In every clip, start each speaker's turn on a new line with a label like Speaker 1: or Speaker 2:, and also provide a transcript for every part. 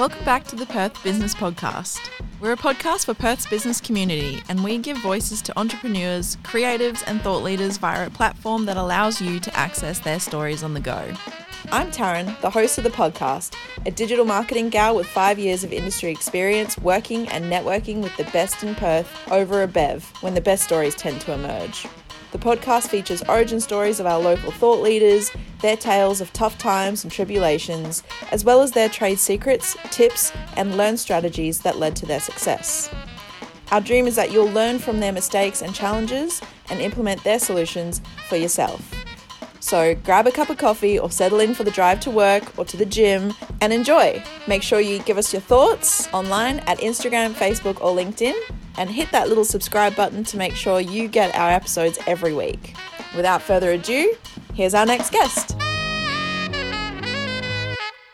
Speaker 1: Welcome back to the Perth Business Podcast. We're a podcast for Perth's business community, and we give voices to entrepreneurs, creatives, and thought leaders via a platform that allows you to access their stories on the go. I'm Taryn, the host of the podcast, a digital marketing gal with five years of industry experience working and networking with the best in Perth over a bev when the best stories tend to emerge. The podcast features origin stories of our local thought leaders, their tales of tough times and tribulations, as well as their trade secrets, tips, and learn strategies that led to their success. Our dream is that you'll learn from their mistakes and challenges and implement their solutions for yourself. So grab a cup of coffee or settle in for the drive to work or to the gym and enjoy. Make sure you give us your thoughts online at Instagram, Facebook, or LinkedIn and hit that little subscribe button to make sure you get our episodes every week. Without further ado, here's our next guest.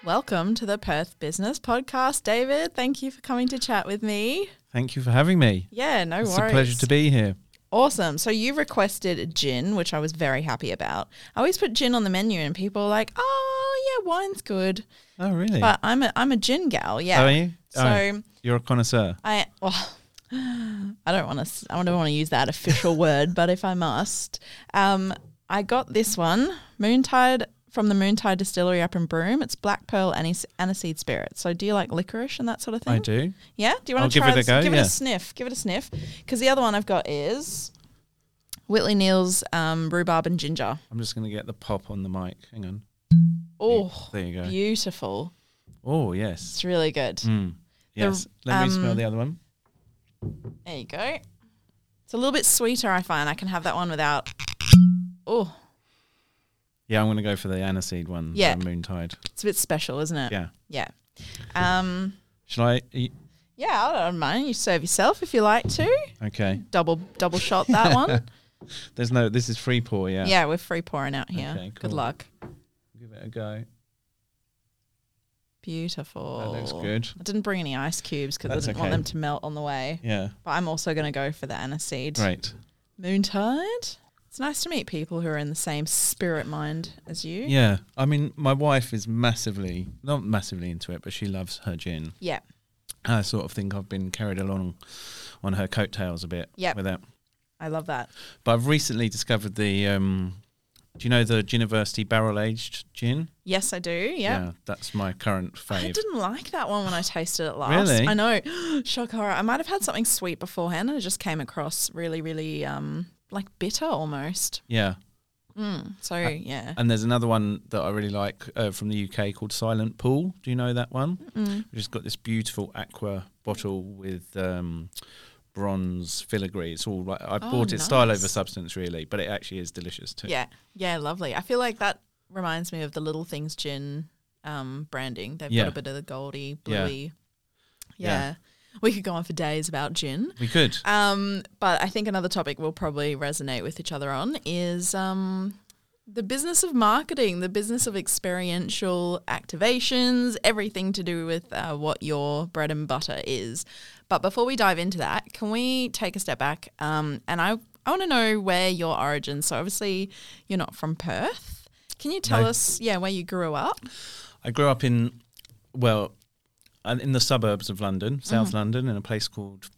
Speaker 1: Welcome to the Perth Business Podcast, David. Thank you for coming to chat with me.
Speaker 2: Thank you for having me.
Speaker 1: Yeah, no
Speaker 2: It's
Speaker 1: worries.
Speaker 2: It's a pleasure to be here.
Speaker 1: Awesome. So you requested gin, which I was very happy about. I always put gin on the menu, and people are like, "Oh, yeah, wine's good,"
Speaker 2: Oh, really?
Speaker 1: but I'm a I'm a gin gal. Yeah.
Speaker 2: Oh, are you?
Speaker 1: So
Speaker 2: Oh, you're a connoisseur.
Speaker 1: I well, I don't want to I don't want to use that official word, but if I must, um, I got this one Moontide from the Moontide Distillery up in Broome. It's Black Pearl Anis- Aniseed Spirit. So do you like licorice and that sort of thing?
Speaker 2: I do.
Speaker 1: Yeah. Do you want
Speaker 2: I'll
Speaker 1: to
Speaker 2: give
Speaker 1: try
Speaker 2: it a go,
Speaker 1: Give it a sniff. Give it a sniff. Because the other one I've got is Whitley Neill's um, rhubarb and ginger.
Speaker 2: I'm just going to get the pop on the mic. Hang on.
Speaker 1: Oh,
Speaker 2: There you go.
Speaker 1: beautiful.
Speaker 2: Oh, yes.
Speaker 1: It's really good.
Speaker 2: Mm. Yes. Let me smell
Speaker 1: um,
Speaker 2: the other one.
Speaker 1: There you go. It's a little bit sweeter, I find. I can have that one without. Oh,
Speaker 2: Yeah, I'm going to go for the aniseed one. the
Speaker 1: Yeah.
Speaker 2: Moontide.
Speaker 1: it's a bit special, isn't it?
Speaker 2: Yeah.
Speaker 1: Yeah. Um,
Speaker 2: Shall I eat?
Speaker 1: yeah, I don't mind. You serve yourself if you like to.
Speaker 2: Okay.
Speaker 1: Double double shot that one.
Speaker 2: There's no, this is free pour, yeah.
Speaker 1: yeah, we're free pouring out here.
Speaker 2: Okay,
Speaker 1: Good luck.
Speaker 2: Give it a go.
Speaker 1: Beautiful.
Speaker 2: That looks good.
Speaker 1: I didn't bring any ice cubes because I didn't want them to melt on the way.
Speaker 2: Yeah.
Speaker 1: But I'm also going to go for the aniseed.
Speaker 2: Right.
Speaker 1: Moontide. It's nice to meet people who are in the same spirit mind as you.
Speaker 2: Yeah. I mean, my wife is massively, not massively into it, but she loves her gin.
Speaker 1: Yeah.
Speaker 2: I sort of think I've been carried along on her coattails a bit
Speaker 1: Yep.
Speaker 2: with that.
Speaker 1: I love that.
Speaker 2: But I've recently discovered the, um, do you know the Giniversity barrel aged gin?
Speaker 1: Yes, I do. Yeah.
Speaker 2: that's my current fave.
Speaker 1: I didn't like that one when I tasted it last.
Speaker 2: Really?
Speaker 1: I know. Shock horror. I might have had something sweet beforehand and it just came across really, really um like bitter almost.
Speaker 2: Yeah.
Speaker 1: Mm. So yeah.
Speaker 2: And there's another one that I really like uh, from the UK called Silent Pool. Do you know that one?
Speaker 1: Mm.
Speaker 2: Which has got this beautiful aqua bottle with um, bronze filigree. It's all right. I
Speaker 1: Oh,
Speaker 2: bought it style over substance, really, but it actually is delicious too.
Speaker 1: Yeah. Yeah, lovely. I feel like that reminds me of the Little Things Gin um branding. They've
Speaker 2: Yeah.
Speaker 1: got a bit of the goldy,
Speaker 2: Yeah.
Speaker 1: bluey. Yeah.
Speaker 2: Yeah.
Speaker 1: We could go on for days about gin.
Speaker 2: We could.
Speaker 1: Um, but I think another topic we'll probably resonate with each other on is um, the business of marketing, the business of experiential activations, everything to do with uh, what your bread and butter is. But before we dive into that, can we take a step back? Um, and I, I want to know where your origins. So obviously, you're not from Perth. Can you tell
Speaker 2: No.
Speaker 1: us, yeah, where you grew up?
Speaker 2: I grew up in, well, in the suburbs of London, South London, in a place called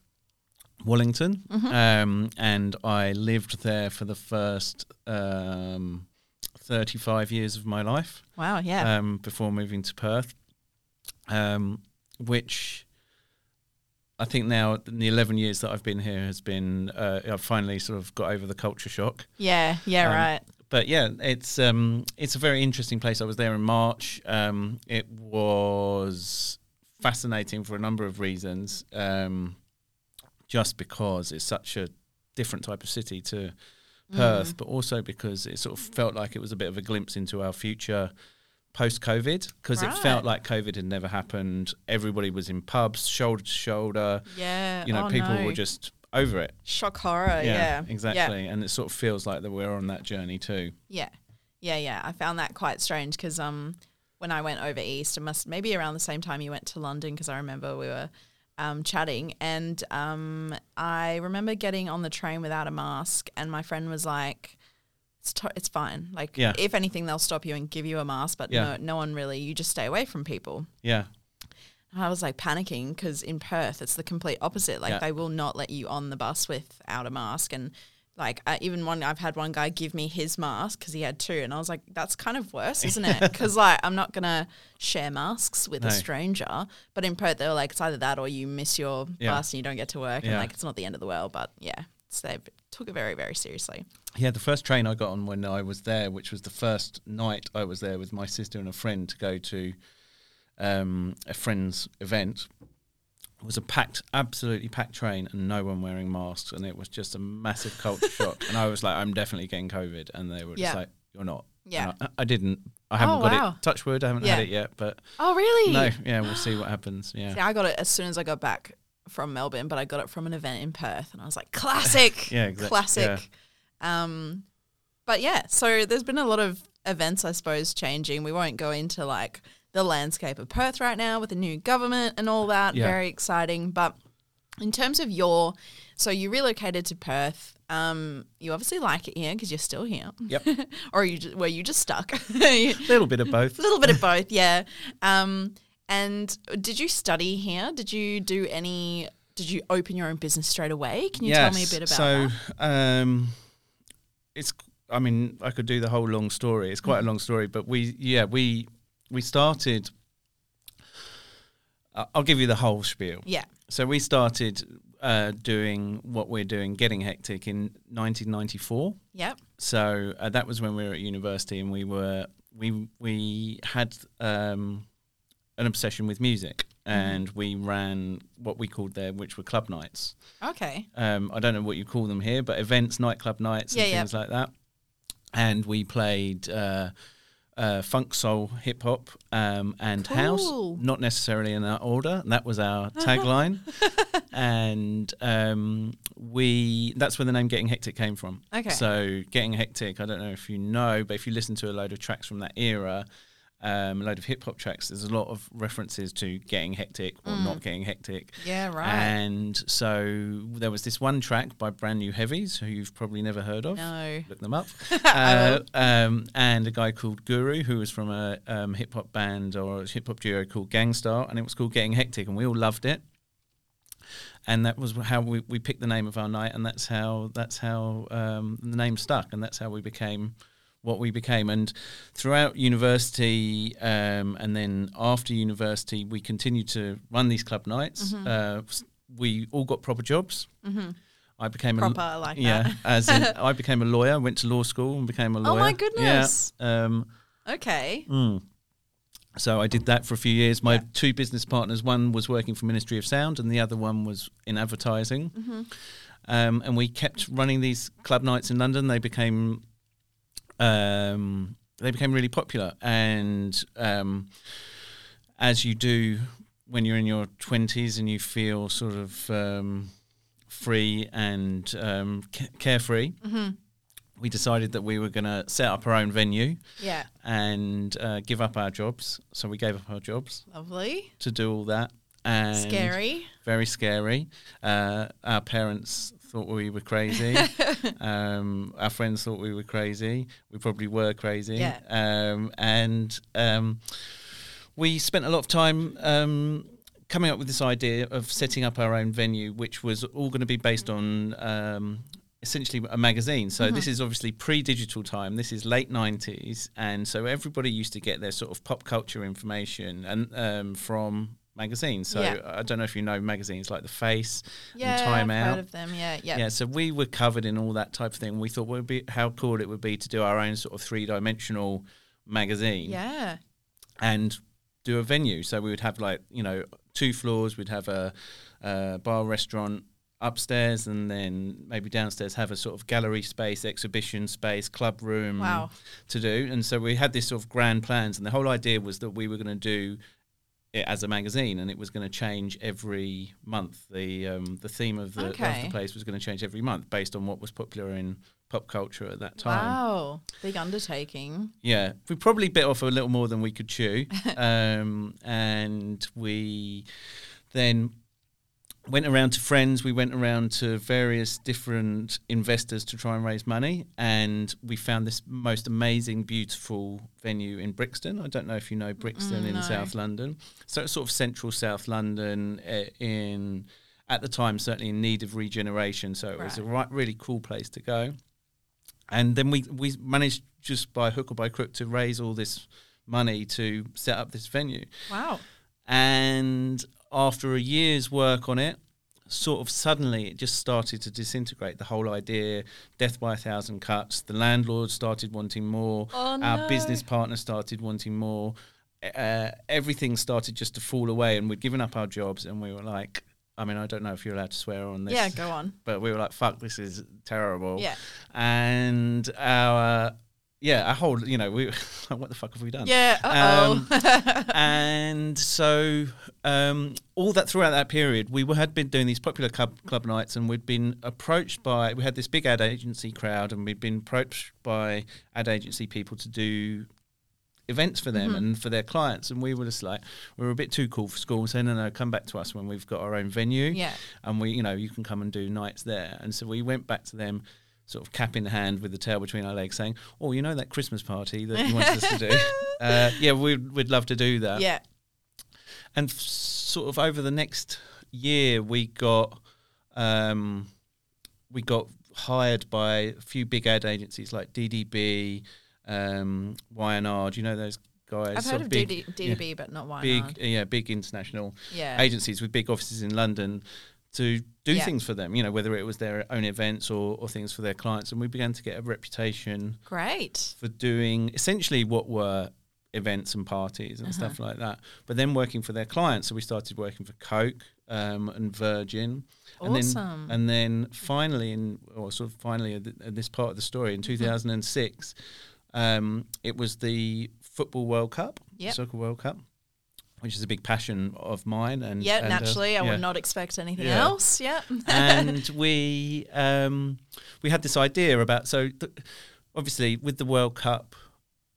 Speaker 2: Wallington, um, and I lived there for the first um, thirty-five years of my life.
Speaker 1: Wow, yeah,
Speaker 2: um, before moving to Perth, um, which I think now in the eleven years that I've been here has been uh, I've finally sort of got over the culture shock.
Speaker 1: Yeah, yeah,
Speaker 2: um,
Speaker 1: right.
Speaker 2: but yeah, it's um, it's a very interesting place. I was there in March. Um, it was fascinating for a number of reasons. Um, just because it's such a different type of city to Perth, but also because it sort of felt like it was a bit of a glimpse into our future post COVID. Because it felt like COVID had never happened. Everybody was in pubs, shoulder to shoulder.
Speaker 1: Yeah,
Speaker 2: You know,
Speaker 1: oh,
Speaker 2: people
Speaker 1: no.
Speaker 2: were just over it.
Speaker 1: shock horror. Yeah,
Speaker 2: exactly. And it sort of feels like that we're on that journey too.
Speaker 1: Yeah, yeah, yeah. I found that quite strange because um, when I went over east, it must maybe around the same time you went to London because I remember we were um, chatting and um, I remember getting on the train without a mask and my friend was like. It's, to- it's fine. Like,
Speaker 2: Yeah.
Speaker 1: if anything, they'll stop you and give you a mask, but
Speaker 2: Yeah.
Speaker 1: no, no one really. You just stay away from people.
Speaker 2: Yeah.
Speaker 1: I I was like panicking because in Perth it's the complete opposite. Like
Speaker 2: Yeah.
Speaker 1: they will not let you on the bus without a mask, and like I, even one I've had one guy give me his mask because he had two, and I was like, that's kind of worse, isn't it? Because like I'm not gonna share masks with
Speaker 2: No.
Speaker 1: a stranger. But in Perth they were like, it's either that or you miss your
Speaker 2: Yeah.
Speaker 1: bus and you don't get to work, and like it's not the end of the world. But yeah, so they took it very very seriously.
Speaker 2: Yeah, the first train I got on when I was there, which was the first night I was there with my sister and a friend to go to um, a friend's event, was a packed, absolutely packed train and no one wearing masks. And it was just a massive culture shock. And I was like, I'm definitely getting COVID. And they were just
Speaker 1: Yeah.
Speaker 2: like, You're not.
Speaker 1: Yeah.
Speaker 2: I, I didn't. I haven't
Speaker 1: Oh,
Speaker 2: got
Speaker 1: wow.
Speaker 2: it. Touch wood, I haven't
Speaker 1: Yeah.
Speaker 2: had it yet. But
Speaker 1: Oh really?
Speaker 2: no, yeah, we'll see what happens. Yeah.
Speaker 1: See, I got it as soon as I got back from Melbourne, but I got it from an event in Perth, and I was like, classic,
Speaker 2: Yeah, exact-
Speaker 1: classic. Um, but yeah, so there's been a lot of events, I suppose, changing. We won't go into like the landscape of Perth right now with the new government and all that.
Speaker 2: Yeah.
Speaker 1: Very exciting, but in terms of your, so you relocated to Perth. Um, you obviously like it here because you're still here.
Speaker 2: Yep.
Speaker 1: or you just, were you just stuck? a
Speaker 2: little bit of both.
Speaker 1: A little bit of both, yeah. Um, and did you study here? Did you do any? Did you open your own business straight away? Can you tell me a bit about
Speaker 2: so,
Speaker 1: that?
Speaker 2: um, it's. I mean, I could do the whole long story. It's quite a long story, but we, yeah, we we started. I'll give you the whole spiel.
Speaker 1: Yeah.
Speaker 2: So we started uh, doing what we're doing, getting hectic in 1994.
Speaker 1: Yep.
Speaker 2: So uh, that was when we were at university, and we were we we had um, an obsession with music,
Speaker 1: Mm-hmm.
Speaker 2: and we ran what we called there, which were club nights
Speaker 1: Okay.
Speaker 2: um, I don't know what you call them here, but events, nightclub nights, and
Speaker 1: Yeah, yeah.
Speaker 2: things like that. And we played uh, uh, funk, soul, hip hop, um, and house. Not necessarily in that order. And that was our tagline. and um, we that's where the name Getting Hectic came from.
Speaker 1: Okay.
Speaker 2: So Getting Hectic, I don't know if you know, but if you listen to a load of tracks from that era. Um, a load of hip hop tracks. There's a lot of references to getting hectic or not getting hectic.
Speaker 1: Yeah. Right.
Speaker 2: And so there was this one track by Brand New Heavies, who you've probably never heard of.
Speaker 1: no.
Speaker 2: Look them up. Uh, um, and a guy called Guru, who was from a um, hip hop band or a hip hop duo called Gang Starr, and it was called Getting Hectic, and we all loved it. And that was how we, we picked the name of our night, and that's how that's how um, the name stuck, and that's how we became what we became. And throughout university, um, and then after university, we continued to run these club nights.
Speaker 1: Mm-hmm.
Speaker 2: Uh, we all got proper jobs. I became
Speaker 1: Proper,
Speaker 2: a
Speaker 1: like
Speaker 2: yeah,
Speaker 1: that.
Speaker 2: as in, I became a lawyer. Went to law school and became a lawyer.
Speaker 1: Oh my goodness.
Speaker 2: Yeah. Um,
Speaker 1: Okay.
Speaker 2: mm. So I did that for a few years. My
Speaker 1: Yeah.
Speaker 2: two business partners, one was working for Ministry of Sound, and the other one was in advertising.
Speaker 1: Mm-hmm.
Speaker 2: Um, and we kept running these club nights in London. They became um, they became really popular, and um, as you do when you're in your twenties and you feel sort of um, free and um, ca- carefree,
Speaker 1: Mm-hmm.
Speaker 2: we decided that we were going to set up our own venue
Speaker 1: Yeah.
Speaker 2: and uh, give up our jobs. So we gave up our jobs
Speaker 1: Lovely.
Speaker 2: to do all that. And
Speaker 1: Scary.
Speaker 2: very scary. Uh, our parents thought we were crazy. um, our friends thought we were crazy. We probably were crazy.
Speaker 1: Yeah.
Speaker 2: Um, and um, we spent a lot of time um, coming up with this idea of setting up our own venue, which was all going to be based on. Um, Essentially, a magazine. So, this is obviously pre digital time. This is late 90s. And so, everybody used to get their sort of pop culture information and um, from magazines. So,
Speaker 1: Yeah.
Speaker 2: I don't know if you know magazines like The Face
Speaker 1: Yeah.
Speaker 2: and Time
Speaker 1: I've
Speaker 2: Out.
Speaker 1: heard of them. Yeah. Yeah.
Speaker 2: Yeah, so we were covered in all that type of thing. We thought would be how cool it would be to do our own sort of three dimensional magazine
Speaker 1: Yeah.
Speaker 2: and do a venue. So we would have like you know two floors. We'd have a, a bar restaurant upstairs, and then maybe downstairs have a sort of gallery space, exhibition space, club room
Speaker 1: Wow.
Speaker 2: to do. And so we had this sort of grand plans, and the whole idea was that we were going to do it as a magazine, and it was going to change every month. The um, the theme of the, of the place was going to change every month based on what was popular in pop culture at that time.
Speaker 1: Wow. Big undertaking.
Speaker 2: Yeah, we probably bit off a little more than we could chew, um, and we then went around to friends. We went around to various different investors to try and raise money, and we found this most amazing, beautiful venue in Brixton. I don't know if you know Brixton
Speaker 1: Mm,
Speaker 2: in
Speaker 1: no.
Speaker 2: South London, so it's sort of central South London. uh, In at the time, certainly in need of regeneration, so it was a
Speaker 1: Right.
Speaker 2: right, really cool place to go. And then we we managed just by hook or by crook to raise all this money to set up this venue.
Speaker 1: Wow.
Speaker 2: And after a year's work on it, sort of suddenly it just started to disintegrate. The whole idea, death by a thousand cuts. The landlord started wanting more.
Speaker 1: Oh,
Speaker 2: Our
Speaker 1: no.
Speaker 2: business partner started wanting more. Uh, everything started just to fall away, and we'd given up our jobs, and we were like, I mean, I don't know if you're allowed to swear on this.
Speaker 1: Yeah, go on.
Speaker 2: But we were like, fuck, this is terrible.
Speaker 1: Yeah.
Speaker 2: And our, yeah, our whole, you know, we, what the fuck have we done?
Speaker 1: Yeah.
Speaker 2: Um, and so um, all that throughout that period, we were, had been doing these popular club club nights, and we'd been approached by we had this big ad agency crowd, and we'd been approached by ad agency people to do events for them and for their clients, and we were just like we were a bit too cool for school, saying no, no, come back to us when we've got our own venue,
Speaker 1: yeah.
Speaker 2: and we, you know, you can come and do nights there, and so we went back to them. Sort of cap in hand with the tail between our legs, saying, "Oh, you know that Christmas party that you wanted us to do? Uh, yeah, we'd, we'd love to do that."
Speaker 1: Yeah.
Speaker 2: and f- sort of over the next year we got um, we got hired by a few big ad agencies like DDB, um, Y&R. Do you know those guys?
Speaker 1: I've heard of
Speaker 2: big,
Speaker 1: DD, DDB, but not why
Speaker 2: big, yeah, big international
Speaker 1: Yeah.
Speaker 2: agencies with big offices in London to do
Speaker 1: Yeah.
Speaker 2: things for them. You know, whether it was their own events or, or things for their clients, and we began to get a reputation
Speaker 1: Great.
Speaker 2: for doing essentially what were events and parties and stuff like that. But then working for their clients, so we started working for Coke um, and Virgin, and
Speaker 1: Awesome.
Speaker 2: then and then finally, in or sort of finally, at, th- this part of the story, in 2006, um, it was the Football World Cup,
Speaker 1: Yep.
Speaker 2: Soccer World Cup. Which is a big passion of mine, and
Speaker 1: Yeah,
Speaker 2: and, uh,
Speaker 1: naturally, I
Speaker 2: yeah
Speaker 1: would not expect anything
Speaker 2: Yeah.
Speaker 1: else. Yeah.
Speaker 2: and we um, we had this idea about so th- obviously with the World Cup,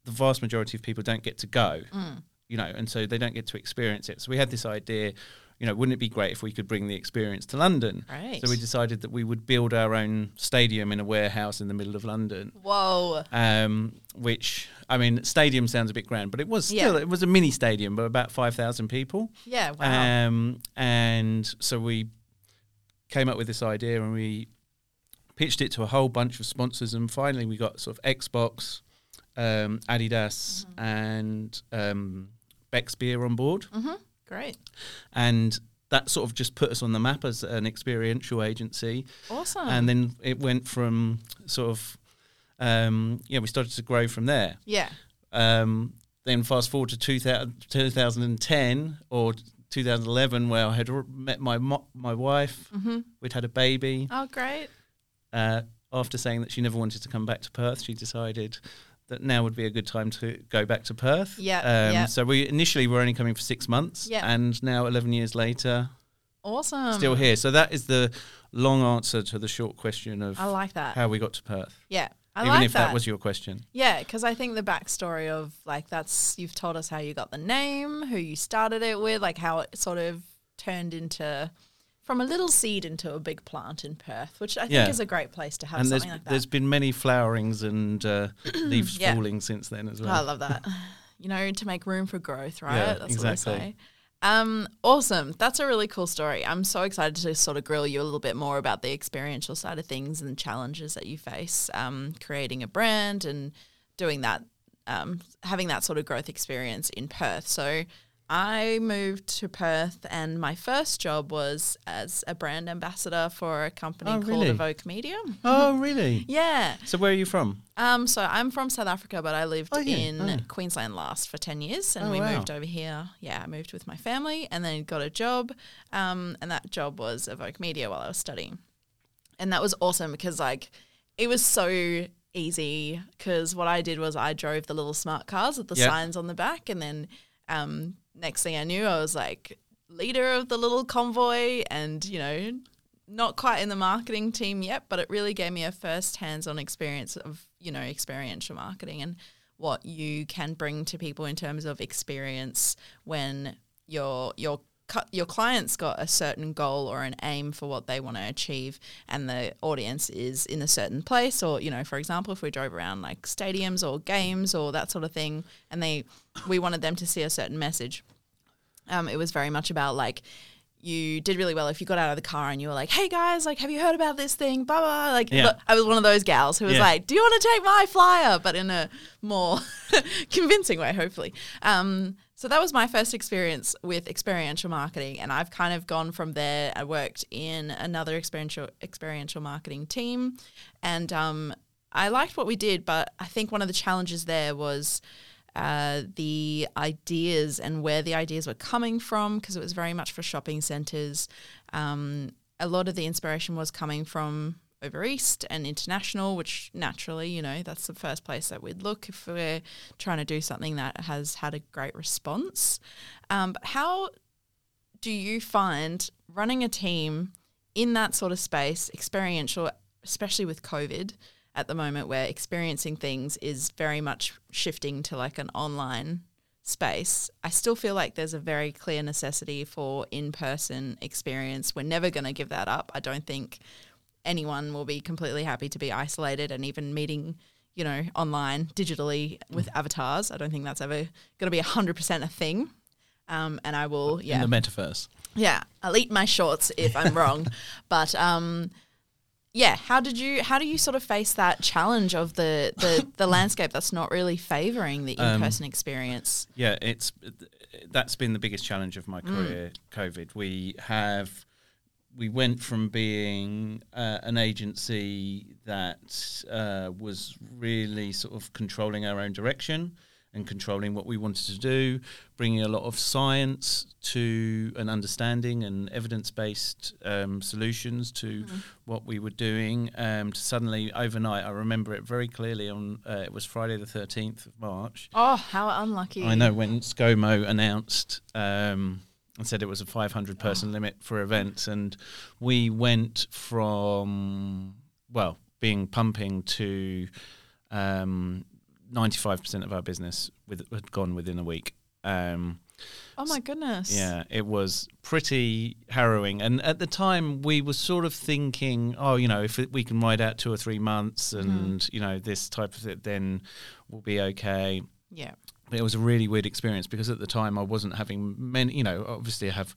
Speaker 2: the vast majority of people don't get to go,
Speaker 1: Mm.
Speaker 2: you know, and so they don't get to experience it. So we had this idea, you know, wouldn't it be great if we could bring the experience to London?
Speaker 1: Great.
Speaker 2: So we decided that we would build our own stadium in a warehouse in the middle of London.
Speaker 1: Whoa.
Speaker 2: Um, which I mean, stadium sounds a bit grand, but it was
Speaker 1: Yeah.
Speaker 2: still it was a mini stadium, but about five thousand people.
Speaker 1: Yeah. Wow.
Speaker 2: Um, and so we came up with this idea and we pitched it to a whole bunch of sponsors. And finally, we got sort of Xbox, um, Adidas,
Speaker 1: Mm-hmm.
Speaker 2: and um, Beck's Beer on board.
Speaker 1: hmm Great.
Speaker 2: And that sort of just put us on the map as an experiential agency.
Speaker 1: Awesome.
Speaker 2: And then it went from sort of, um, yeah, we started to grow from there.
Speaker 1: yeah.
Speaker 2: Um, then fast forward to 2000, 2010 or 2011, where I had met my mo- my wife.
Speaker 1: hmm
Speaker 2: We'd had a baby.
Speaker 1: Oh, great.
Speaker 2: Uh, after saying that she never wanted to come back to Perth, she decided that now would be a good time to go back to Perth.
Speaker 1: Yeah,
Speaker 2: Um,
Speaker 1: yeah.
Speaker 2: So we initially were only coming for six months,
Speaker 1: Yeah.
Speaker 2: and now 11 years later,
Speaker 1: Awesome.
Speaker 2: still here. So that is the long answer to the short question of
Speaker 1: I like that.
Speaker 2: how we got to Perth.
Speaker 1: yeah. I
Speaker 2: even
Speaker 1: like
Speaker 2: if that. was your question.
Speaker 1: Yeah, because I think the backstory of like that's you've told us how you got the name, who you started it with, like how it sort of turned into from a little seed into a big plant in Perth, which I think
Speaker 2: Yeah.
Speaker 1: is a great place to have
Speaker 2: and there's
Speaker 1: something like that.
Speaker 2: there's been many flowerings and uh, leaves
Speaker 1: Yeah.
Speaker 2: falling since then as
Speaker 1: Oh,
Speaker 2: well.
Speaker 1: I love that. you know, to make room for growth, right?
Speaker 2: Yeah,
Speaker 1: That's
Speaker 2: exactly.
Speaker 1: what I say. Um, awesome. That's a really cool story. I'm so excited to sort of grill you a little bit more about the experiential side of things and challenges that you face um, creating a brand and doing that, um, having that sort of growth experience in Perth. So I moved to Perth, and my first job was as a brand ambassador for a company
Speaker 2: Oh,
Speaker 1: called
Speaker 2: really?
Speaker 1: Evoke Media.
Speaker 2: Oh, really?
Speaker 1: Yeah.
Speaker 2: So where are you from?
Speaker 1: Um, so I'm from South Africa, but I lived
Speaker 2: Oh, yeah.
Speaker 1: in
Speaker 2: Oh.
Speaker 1: Queensland last for ten years, and
Speaker 2: Oh,
Speaker 1: we
Speaker 2: wow.
Speaker 1: moved over here. Yeah, I moved with my family, and then got a job. Um, and that job was Evoke Media while I was studying, and that was awesome because like it was so easy. Because what I did was I drove the little smart cars with the
Speaker 2: Yep.
Speaker 1: signs on the back, and then um, next thing I knew, I was like leader of the little convoy, and you know not quite in the marketing team yet, but it really gave me a first hands-on experience of, you know, experiential marketing and what you can bring to people in terms of experience when you're you're your client's got a certain goal or an aim for what they want to achieve, and the audience is in a certain place, or you know, for example, if we drove around like stadiums or games or that sort of thing, and they we wanted them to see a certain message. Um, it was very much about like you did really well if you got out of the car and you were like, "Hey guys, like, have you heard about this thing?" Blah blah. Like,
Speaker 2: Yeah.
Speaker 1: I was one of those gals who was
Speaker 2: Yeah.
Speaker 1: like, "Do you want to take my flyer?" But in a more convincing way, hopefully. Um, so that was my first experience with experiential marketing, and I've kind of gone from there. I worked in another experiential experiential marketing team, and um, I liked what we did, but I think one of the challenges there was uh, the ideas and where the ideas were coming from because it was very much for shopping centres. Um, a lot of the inspiration was coming from over east and international, which naturally, you know, that's the first place that we'd look if we're trying to do something that has had a great response. Um, but how do you find running a team in that sort of space, experiential, especially with COVID at the moment, where experiencing things is very much shifting to like an online space? I still feel like there's a very clear necessity for in person experience. We're never going to give that up. I don't think anyone will be completely happy to be isolated and even meeting you know online digitally with avatars i don't think that's ever going to be 100% a thing um, and i will yeah
Speaker 2: in the metaverse.
Speaker 1: yeah i'll eat my shorts if i'm wrong but um, yeah how did you how do you sort of face that challenge of the the, the landscape that's not really favoring the in-person experience
Speaker 2: Yeah, it's that's been the biggest challenge of my career. COVID. We have we went from being uh, an agency that uh, was really sort of controlling our own direction and controlling what we wanted to do, bringing a lot of science to an understanding and evidence-based um, solutions to what we were doing. Um, to suddenly overnight, I remember it very clearly. On uh, it was Friday the thirteenth of March.
Speaker 1: oh how unlucky
Speaker 2: I know when ScoMo announced um, and said it was a 500 person limit for events, and we went from well being pumping to um, 95% of our business with, had gone within a week. Um,
Speaker 1: oh my goodness
Speaker 2: yeah, it was pretty harrowing. And at the time, we were sort of thinking, oh, you know, if we can ride out two or three months and, you know, this type of it, then we'll be okay.
Speaker 1: yeah
Speaker 2: it was a really weird experience because at the time I wasn't having many, you know, obviously I have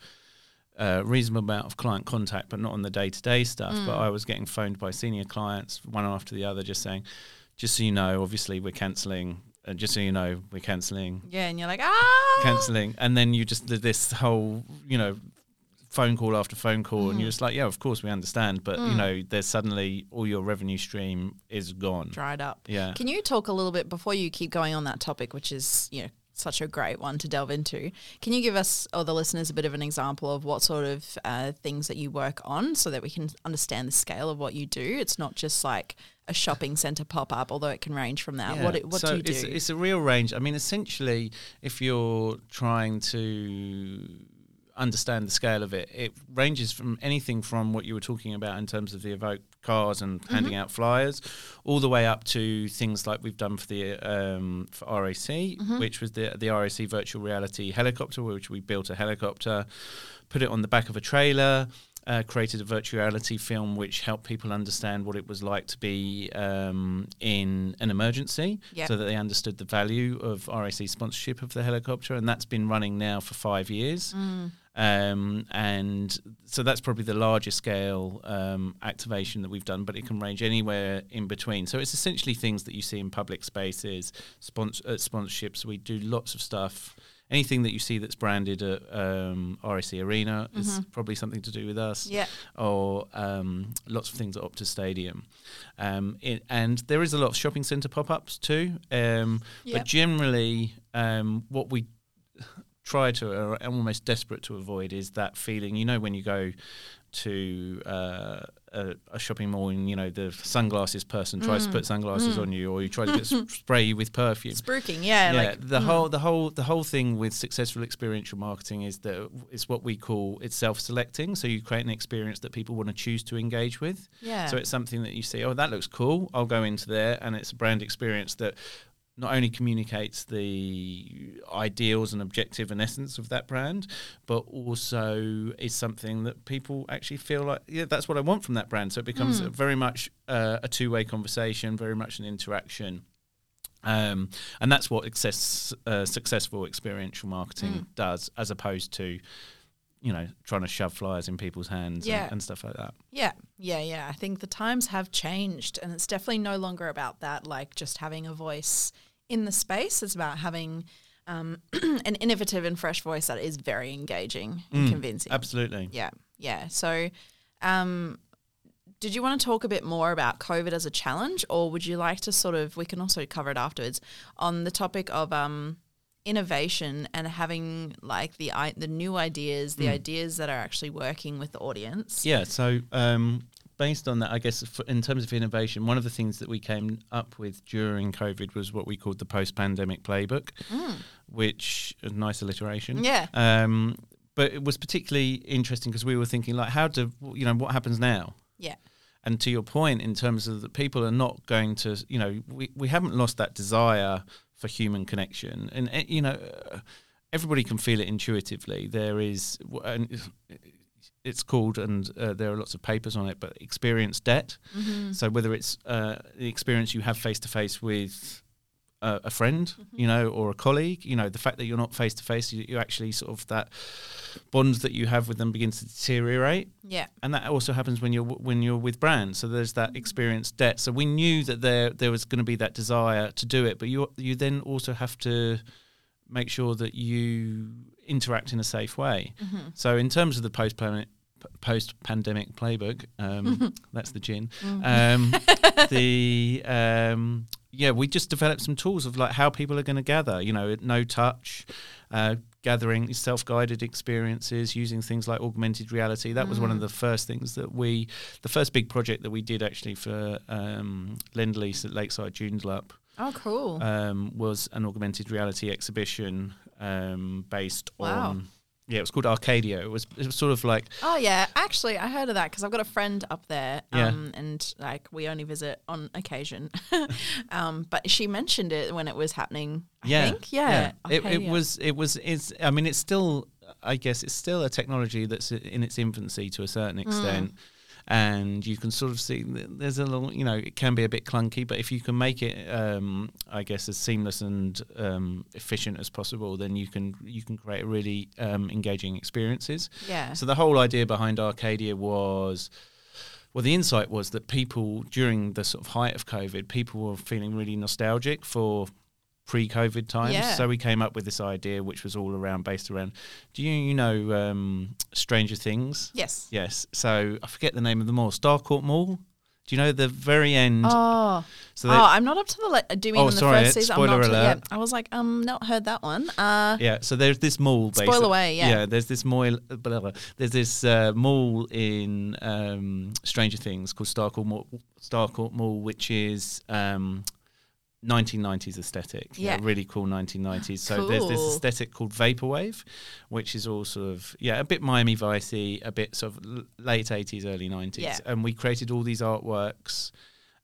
Speaker 2: a reasonable amount of client contact, but not on the day to day stuff. But I was getting phoned by senior clients one after the other, just saying, just so you know, obviously we're cancelling. Uh, just so you know, we're cancelling,
Speaker 1: yeah and you're like ah
Speaker 2: cancelling, and then you just did this whole, you know, phone call after phone call,
Speaker 1: Mm.
Speaker 2: and you're just like, yeah, of course we understand, but you know, there's suddenly all your revenue stream is gone.
Speaker 1: dried up
Speaker 2: Yeah.
Speaker 1: Can you talk a little bit before you keep going on that topic, which is you know such a great one to delve into? Can you give us or the listeners a bit of an example of what sort of uh, things that you work on, so that we can understand the scale of what you do? It's not just like a shopping center pop up, although it can range from that. What what
Speaker 2: so
Speaker 1: do you do?
Speaker 2: It's, it's a real range. I mean, essentially, if you're trying to understand the scale of it, it ranges from anything from what you were talking about in terms of the Evoke cars and
Speaker 1: Mm-hmm.
Speaker 2: handing out flyers, all the way up to things like we've done for the um, for RAC,
Speaker 1: Mm-hmm.
Speaker 2: which was the the RAC virtual reality helicopter, which we built a helicopter, put it on the back of a trailer. Uh, created a virtual reality film which helped people understand what it was like to be um, in an emergency
Speaker 1: Yep.
Speaker 2: so that they understood the value of RAC sponsorship of the helicopter. And that's been running now for five years.
Speaker 1: Mm.
Speaker 2: Um, and so that's probably the larger scale um, activation that we've done, but it can range anywhere in between. So it's essentially things that you see in public spaces, spons- uh, sponsorships. We do lots of stuff. Anything that you see that's branded at um, RAC Arena is probably something to do with us
Speaker 1: Yeah.
Speaker 2: or um, lots of things at Optus Stadium. Um, it, and there is a lot of shopping centre pop ups too. Um,
Speaker 1: Yep.
Speaker 2: But generally, um, what we try to, uh, or are almost desperate to avoid, is that feeling. You know, when you go to uh, a, a shopping mall and you know the sunglasses person tries to mm. put sunglasses mm. on you, or you try to get spray you with perfume.
Speaker 1: Spruiking, yeah,
Speaker 2: Yeah,
Speaker 1: like
Speaker 2: the mm. whole the whole the whole thing with successful experiential marketing is that it's what we call it's self-selecting. So you create an experience that people want to choose to engage with.
Speaker 1: yeah.
Speaker 2: So it's something that you see, oh, that looks cool. I'll go into there, and it's a brand experience that not only communicates the ideals and objective and essence of that brand, but also is something that people actually feel like, yeah, that's what I want from that brand. So it becomes
Speaker 1: Mm.
Speaker 2: very much uh, a two way conversation, very much an interaction. Um, and that's what uh, successful experiential marketing
Speaker 1: Mm.
Speaker 2: does, as opposed to, you know, trying to shove flyers in people's hands
Speaker 1: Yeah.
Speaker 2: and, and stuff like that.
Speaker 1: Yeah, yeah, yeah. I think the times have changed, and it's definitely no longer about that, like just having a voice in the space. It's about having um, an innovative and fresh voice that is very engaging and
Speaker 2: Mm,
Speaker 1: convincing.
Speaker 2: Absolutely.
Speaker 1: Yeah, yeah. So, um, did you want to talk a bit more about COVID as a challenge, or would you like to sort of? We can also cover it afterwards on the topic of um, innovation and having like the i the new ideas, the
Speaker 2: Mm.
Speaker 1: ideas that are actually working with the audience.
Speaker 2: Yeah. So, um, based on that, I guess f in terms of innovation, one of the things that we came up with during COVID was what we called the post-pandemic playbook,
Speaker 1: Mm.
Speaker 2: which a nice alliteration.
Speaker 1: Yeah.
Speaker 2: Um, but it was particularly interesting because we were thinking, like, how do you know what happens now?
Speaker 1: Yeah.
Speaker 2: And to your point, in terms of that, people are not going to, you know, we, we haven't lost that desire for human connection, and eh, you know, uh, everybody can feel it intuitively. There is, and it's called, and uh, there are lots of papers on it, but experience debt.
Speaker 1: Mm-hmm.
Speaker 2: So whether it's uh, the experience you have face to face with uh, a friend,
Speaker 1: Mm-hmm.
Speaker 2: you know, or a colleague, you know, the fact that you're not face to face, you you actually sort of that bonds that you have with them begins to deteriorate
Speaker 1: Yeah.
Speaker 2: and that also happens when you're when you're with brands. So there's that experience debt. So we knew that there there was going to be that desire to do it, but you you then also have to make sure that you interact in a safe way.
Speaker 1: Mm-hmm.
Speaker 2: So in terms of the post post pandemic playbook, um, that's the gin.
Speaker 1: Mm-hmm.
Speaker 2: Um, the um, yeah, we just developed some tools of like how people are going to gather. You know, no touch. Uh, gathering self-guided experiences using things like augmented reality that was one of
Speaker 1: Mm.
Speaker 2: the first things that we the first big project that we did actually for um, Lendlease at lakeside joondalup
Speaker 1: Oh, cool.
Speaker 2: um, was an augmented reality exhibition um, based
Speaker 1: Wow.
Speaker 2: on yeah it was called arcadia it was it was sort of like
Speaker 1: oh yeah, actually, I heard of that because I've got a friend up there,
Speaker 2: Yeah.
Speaker 1: um, and like we only visit on occasion. um, but she mentioned it when it was happening. I
Speaker 2: yeah
Speaker 1: think, yeah.
Speaker 2: It, it
Speaker 1: Arcadia.
Speaker 2: was it was it's i mean it's still i guess it's still a technology that's in its infancy to a certain
Speaker 1: Mm.
Speaker 2: extent and you can sort of see there's a little you know it can be a bit clunky but if you can make it um, i guess as seamless and um, efficient as possible then you can you can create really um, engaging experiences
Speaker 1: Yeah.
Speaker 2: so the whole idea behind Arcadia was, well, the insight was that people during the sort of height of COVID, people were feeling really nostalgic for pre-COVID times.
Speaker 1: Yeah.
Speaker 2: So we came up with this idea, which was all around based around. Do you you know um, Stranger Things?
Speaker 1: yes.
Speaker 2: Yes. So I forget the name of the mall. Starcourt Mall. Do you know the very end?
Speaker 1: Oh,
Speaker 2: so
Speaker 1: oh, I'm not up to the. Le- do you mean
Speaker 2: Oh,
Speaker 1: in the
Speaker 2: sorry,
Speaker 1: first season?
Speaker 2: spoiler
Speaker 1: I'm not up to,
Speaker 2: alert.
Speaker 1: yeah. I was like, um, not heard that one. Uh,
Speaker 2: Yeah, so there's this mall.
Speaker 1: Spoil
Speaker 2: basi-
Speaker 1: away, yeah.
Speaker 2: Yeah, there's this mall. Blah, blah, there's this uh, mall in um, Stranger Things called Starcourt Mall, Starcourt Mall, which is um, 1990s aesthetic.
Speaker 1: Yeah.
Speaker 2: really cool 1990s. So there's this aesthetic called vaporwave, which is all sort of yeah, a bit Miami Vicey, a bit sort of l- late 80s, early 90s,
Speaker 1: Yeah.
Speaker 2: and we created all these artworks.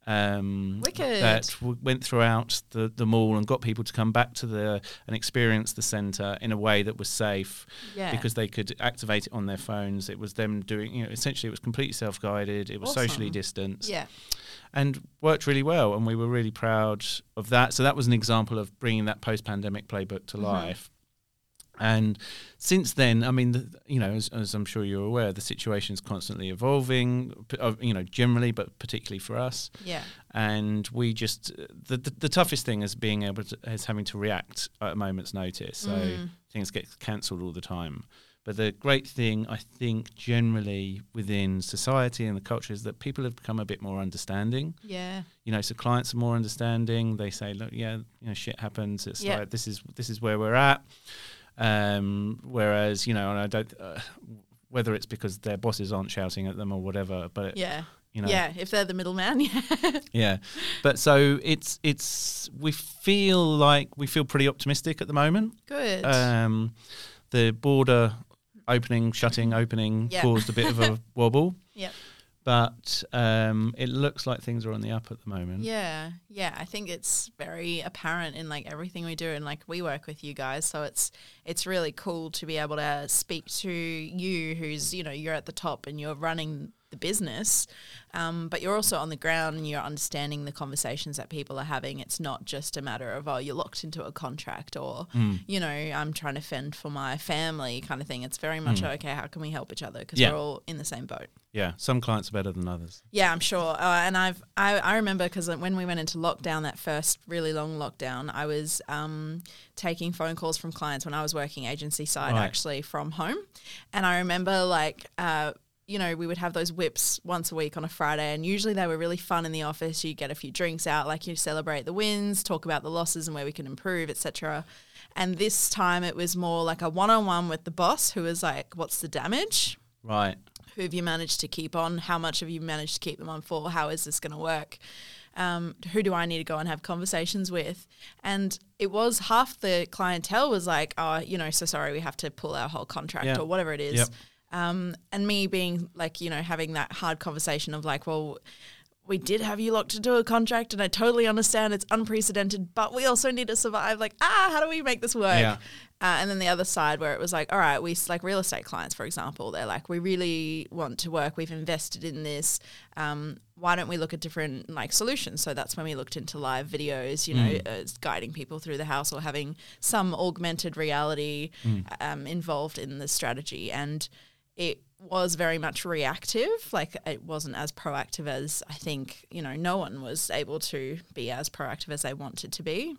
Speaker 2: Um,
Speaker 1: Wicked.
Speaker 2: that w- went throughout the, the mall and got people to come back to the and experience the centre in a way that was safe
Speaker 1: yeah.
Speaker 2: because they could activate it on their phones. It was them doing, you know, essentially it was completely self guided. It was socially distanced
Speaker 1: yeah.
Speaker 2: And worked really well. And we were really proud of that. So that was an example of bringing that post pandemic playbook to
Speaker 1: Mhm.
Speaker 2: life. And since then, I mean, the, you know, as, as I'm sure you're aware, the situation is constantly evolving, you know, generally, but particularly for us
Speaker 1: Yeah.
Speaker 2: and we just the, the the toughest thing is being able to is having to react at a moment's notice. So
Speaker 1: Mm.
Speaker 2: things get cancelled all the time. But the great thing I think generally within society and the culture is that people have become a bit more understanding.
Speaker 1: Yeah.
Speaker 2: You know, so clients are more understanding. They say, look, yeah, you know, shit happens. It's
Speaker 1: Yeah.
Speaker 2: like this is this is where we're at. Um, whereas, you know, and I don't. Uh, whether it's because their bosses aren't shouting at them or whatever, but
Speaker 1: Yeah.
Speaker 2: you know,
Speaker 1: Yeah. If they're the middleman. Yeah.
Speaker 2: yeah, but so it's it's we feel like we feel pretty optimistic at the moment.
Speaker 1: Good.
Speaker 2: Um, the border opening, shutting, opening
Speaker 1: Yeah.
Speaker 2: caused a bit of a wobble.
Speaker 1: Yep.
Speaker 2: but um, it looks like things are on the up at the moment.
Speaker 1: Yeah, yeah. I think it's very apparent in like everything we do, and like we work with you guys, so it's it's really cool to be able to speak to you, who's you know you're at the top and you're running the business, um, but you're also on the ground and you're understanding the conversations that people are having. It's not just a matter of oh you're locked into a contract or
Speaker 2: Mm.
Speaker 1: you know I'm trying to fend for my family kind of thing. It's very much
Speaker 2: Mm.
Speaker 1: okay. How can we help each other because
Speaker 2: Yeah.
Speaker 1: we're all in the same boat.
Speaker 2: Yeah, some clients are better than others.
Speaker 1: Yeah, I'm sure. Uh, and I've I, I remember because when we went into lockdown, that first really long lockdown, I was um, taking phone calls from clients when I was working agency side
Speaker 2: Right.
Speaker 1: actually from home, and I remember like. Uh, you know, we would have those WIPs once a week on a Friday, and usually they were really fun in the office. You get a few drinks out, like you celebrate the wins, talk about the losses and where we can improve, etc. And this time it was more like a one-on-one with the boss, who was like, "What's the damage?
Speaker 2: Right.
Speaker 1: who have you managed to keep on? How much have you managed to keep them on for? How is this going to work? Um, who do I need to go and have conversations with? And it was half the clientele was like, oh, you know, so sorry, we have to pull our whole contract
Speaker 2: Yeah.
Speaker 1: or whatever it is.
Speaker 2: Yep.
Speaker 1: Um, and me being like, you know, having that hard conversation of like, well, we did have you locked into a contract and I totally understand it's unprecedented, but we also need to survive. Like, ah, how do we make this work?
Speaker 2: Yeah.
Speaker 1: Uh, and then the other side where it was like, all right, we like real estate clients, for example, they're like, we really want to work. We've invested in this. Um, why don't we look at different like solutions? So that's when we looked into live videos, you know, uh, guiding people through the house or having some augmented reality um, involved in the strategy. And it was very much reactive. Like it wasn't as proactive as I think, you know, no one was able to be as proactive as they wanted to be.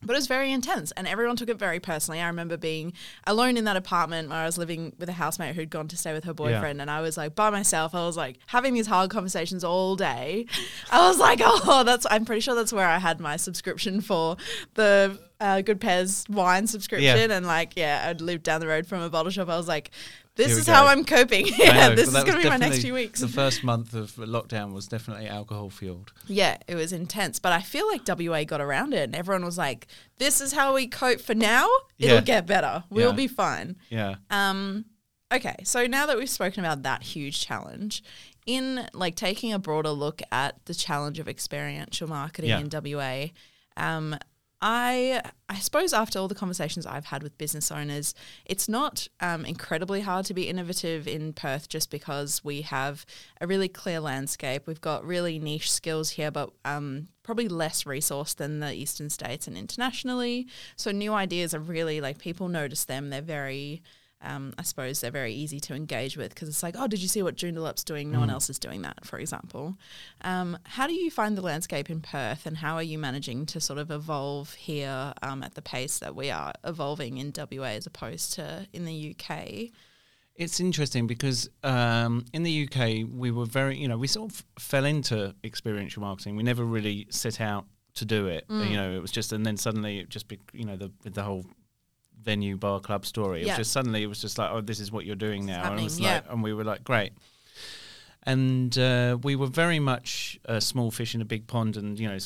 Speaker 1: But it was very intense and everyone took it very personally. I remember being alone in that apartment where I was living with a housemate who'd gone to stay with her boyfriend and I was like by myself. I was like having these hard conversations all day. I was like, oh, that's, I'm pretty sure that's where I had my subscription for the uh, Good Pairs wine subscription. And like, yeah, I'd lived down the road from a bottle shop. I was like, this is how. I'm coping. Yeah,
Speaker 2: know,
Speaker 1: this is going to be my next few weeks.
Speaker 2: The first month of lockdown was definitely alcohol fueled.
Speaker 1: Yeah, it was intense. But I feel like WA got around it and everyone was like, this is how we cope for now. It'll
Speaker 2: Yeah.
Speaker 1: get better. We'll
Speaker 2: Yeah.
Speaker 1: be fine.
Speaker 2: Yeah.
Speaker 1: Um, okay, so now that we've spoken about that huge challenge, in like taking a broader look at the challenge of experiential marketing
Speaker 2: Yeah.
Speaker 1: in WA, um, I I suppose after all the conversations I've had with business owners, it's not um, incredibly hard to be innovative in Perth just because we have a really clear landscape. We've got really niche skills here, but um, probably less resource than the eastern states and internationally. So new ideas are really like people notice them. They're very um, I suppose they're very easy to engage with because it's like, oh, did you see what Joondalup's doing? No one else is doing that, for example. Um, how do you find the landscape in Perth and how are you managing to sort of evolve here um, at the pace that we are evolving in WA as opposed to in the UK?
Speaker 2: It's interesting because um, in the UK we were very, you know, we sort of fell into experiential marketing. We never really set out to do it. You know, it was just, and then suddenly it just, be, you know, the the whole venue bar club story. It
Speaker 1: Yeah.
Speaker 2: was just suddenly it was just like, oh, this is what you're doing now, and, it was
Speaker 1: yeah.
Speaker 2: like, and we were like, great. And uh, we were very much a small fish in a big pond, and you know,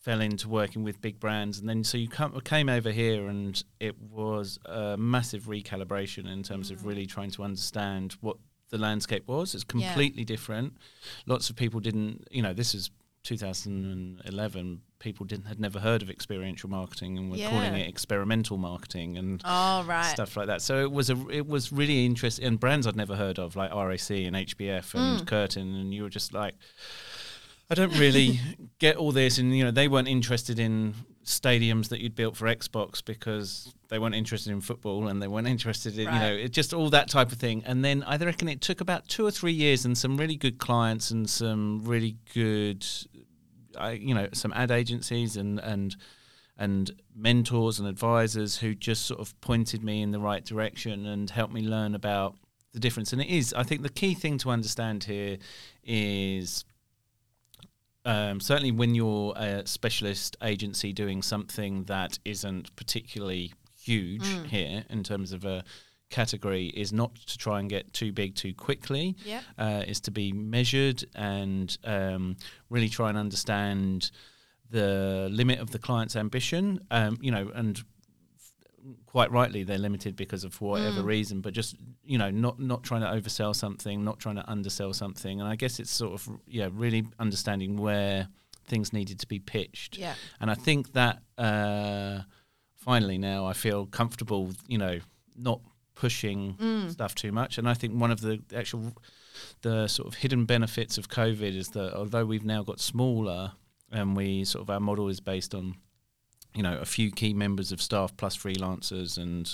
Speaker 2: fell into working with big brands. And then so you come, came over here, and it was a massive recalibration in terms
Speaker 1: Mm.
Speaker 2: of really trying to understand what the landscape was. It's
Speaker 1: Yeah.
Speaker 2: completely different. Lots of people didn't, you know, this is 2011. People didn't had never heard of experiential marketing and were calling it experimental marketing and
Speaker 1: Oh, right.
Speaker 2: stuff like that. So it was a it was really interesting and brands I'd never heard of like RAC and HBF and
Speaker 1: Mm.
Speaker 2: Curtin and you were just like I don't really get all this and you know they weren't interested in stadiums that you'd built for Xbox because they weren't interested in football and they weren't interested in you know it just all that type of thing and then I reckon it took about 2 or 3 years and some really good clients and some really good I, you know some ad agencies and and and mentors and advisors who just sort of pointed me in the right direction and helped me learn about the difference. And it is, I think, the key thing to understand here is um, certainly when you're a specialist agency doing something that isn't particularly huge
Speaker 1: Mm.
Speaker 2: here in terms of a category is not to try and get too big too quickly
Speaker 1: Yep.
Speaker 2: uh, is to be measured and um, really try and understand the limit of the client's ambition. Um, you know, and quite rightly they're limited because of whatever
Speaker 1: Mm.
Speaker 2: reason. But just you know, not not trying to oversell something, not trying to undersell something, and I guess it's sort of yeah, really understanding where things needed to be pitched.
Speaker 1: Yeah.
Speaker 2: And I think that uh, finally now I feel comfortable, you know, not pushing
Speaker 1: Mm.
Speaker 2: stuff too much. And I think one of the actual, the sort of hidden benefits of COVID is that although we've now got smaller and we sort of our model is based on, you know, a few key members of staff plus freelancers and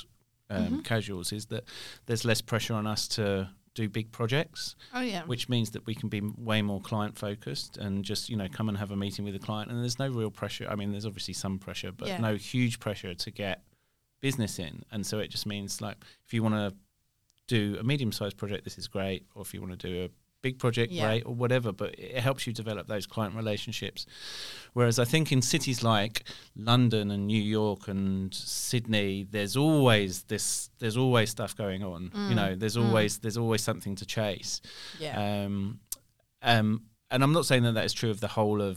Speaker 2: um,
Speaker 1: Mhm.
Speaker 2: casuals, is that there's less pressure on us to do big projects
Speaker 1: Oh yeah.
Speaker 2: which means that we can be way more client focused and just you know come and have a meeting with a client and there's no real pressure i mean there's obviously some pressure but
Speaker 1: Yeah.
Speaker 2: no huge pressure to get business in and so it just means like if you want to do a medium sized project this is great or if you want to do a big project
Speaker 1: Yeah.
Speaker 2: great or whatever but it helps you develop those client relationships whereas i think in cities like london and new york and sydney there's always this there's always stuff going on you
Speaker 1: Mm.
Speaker 2: know there's
Speaker 1: Mm.
Speaker 2: always there's always something to chase
Speaker 1: yeah.
Speaker 2: um, um, and I'm not saying that that is true of the whole of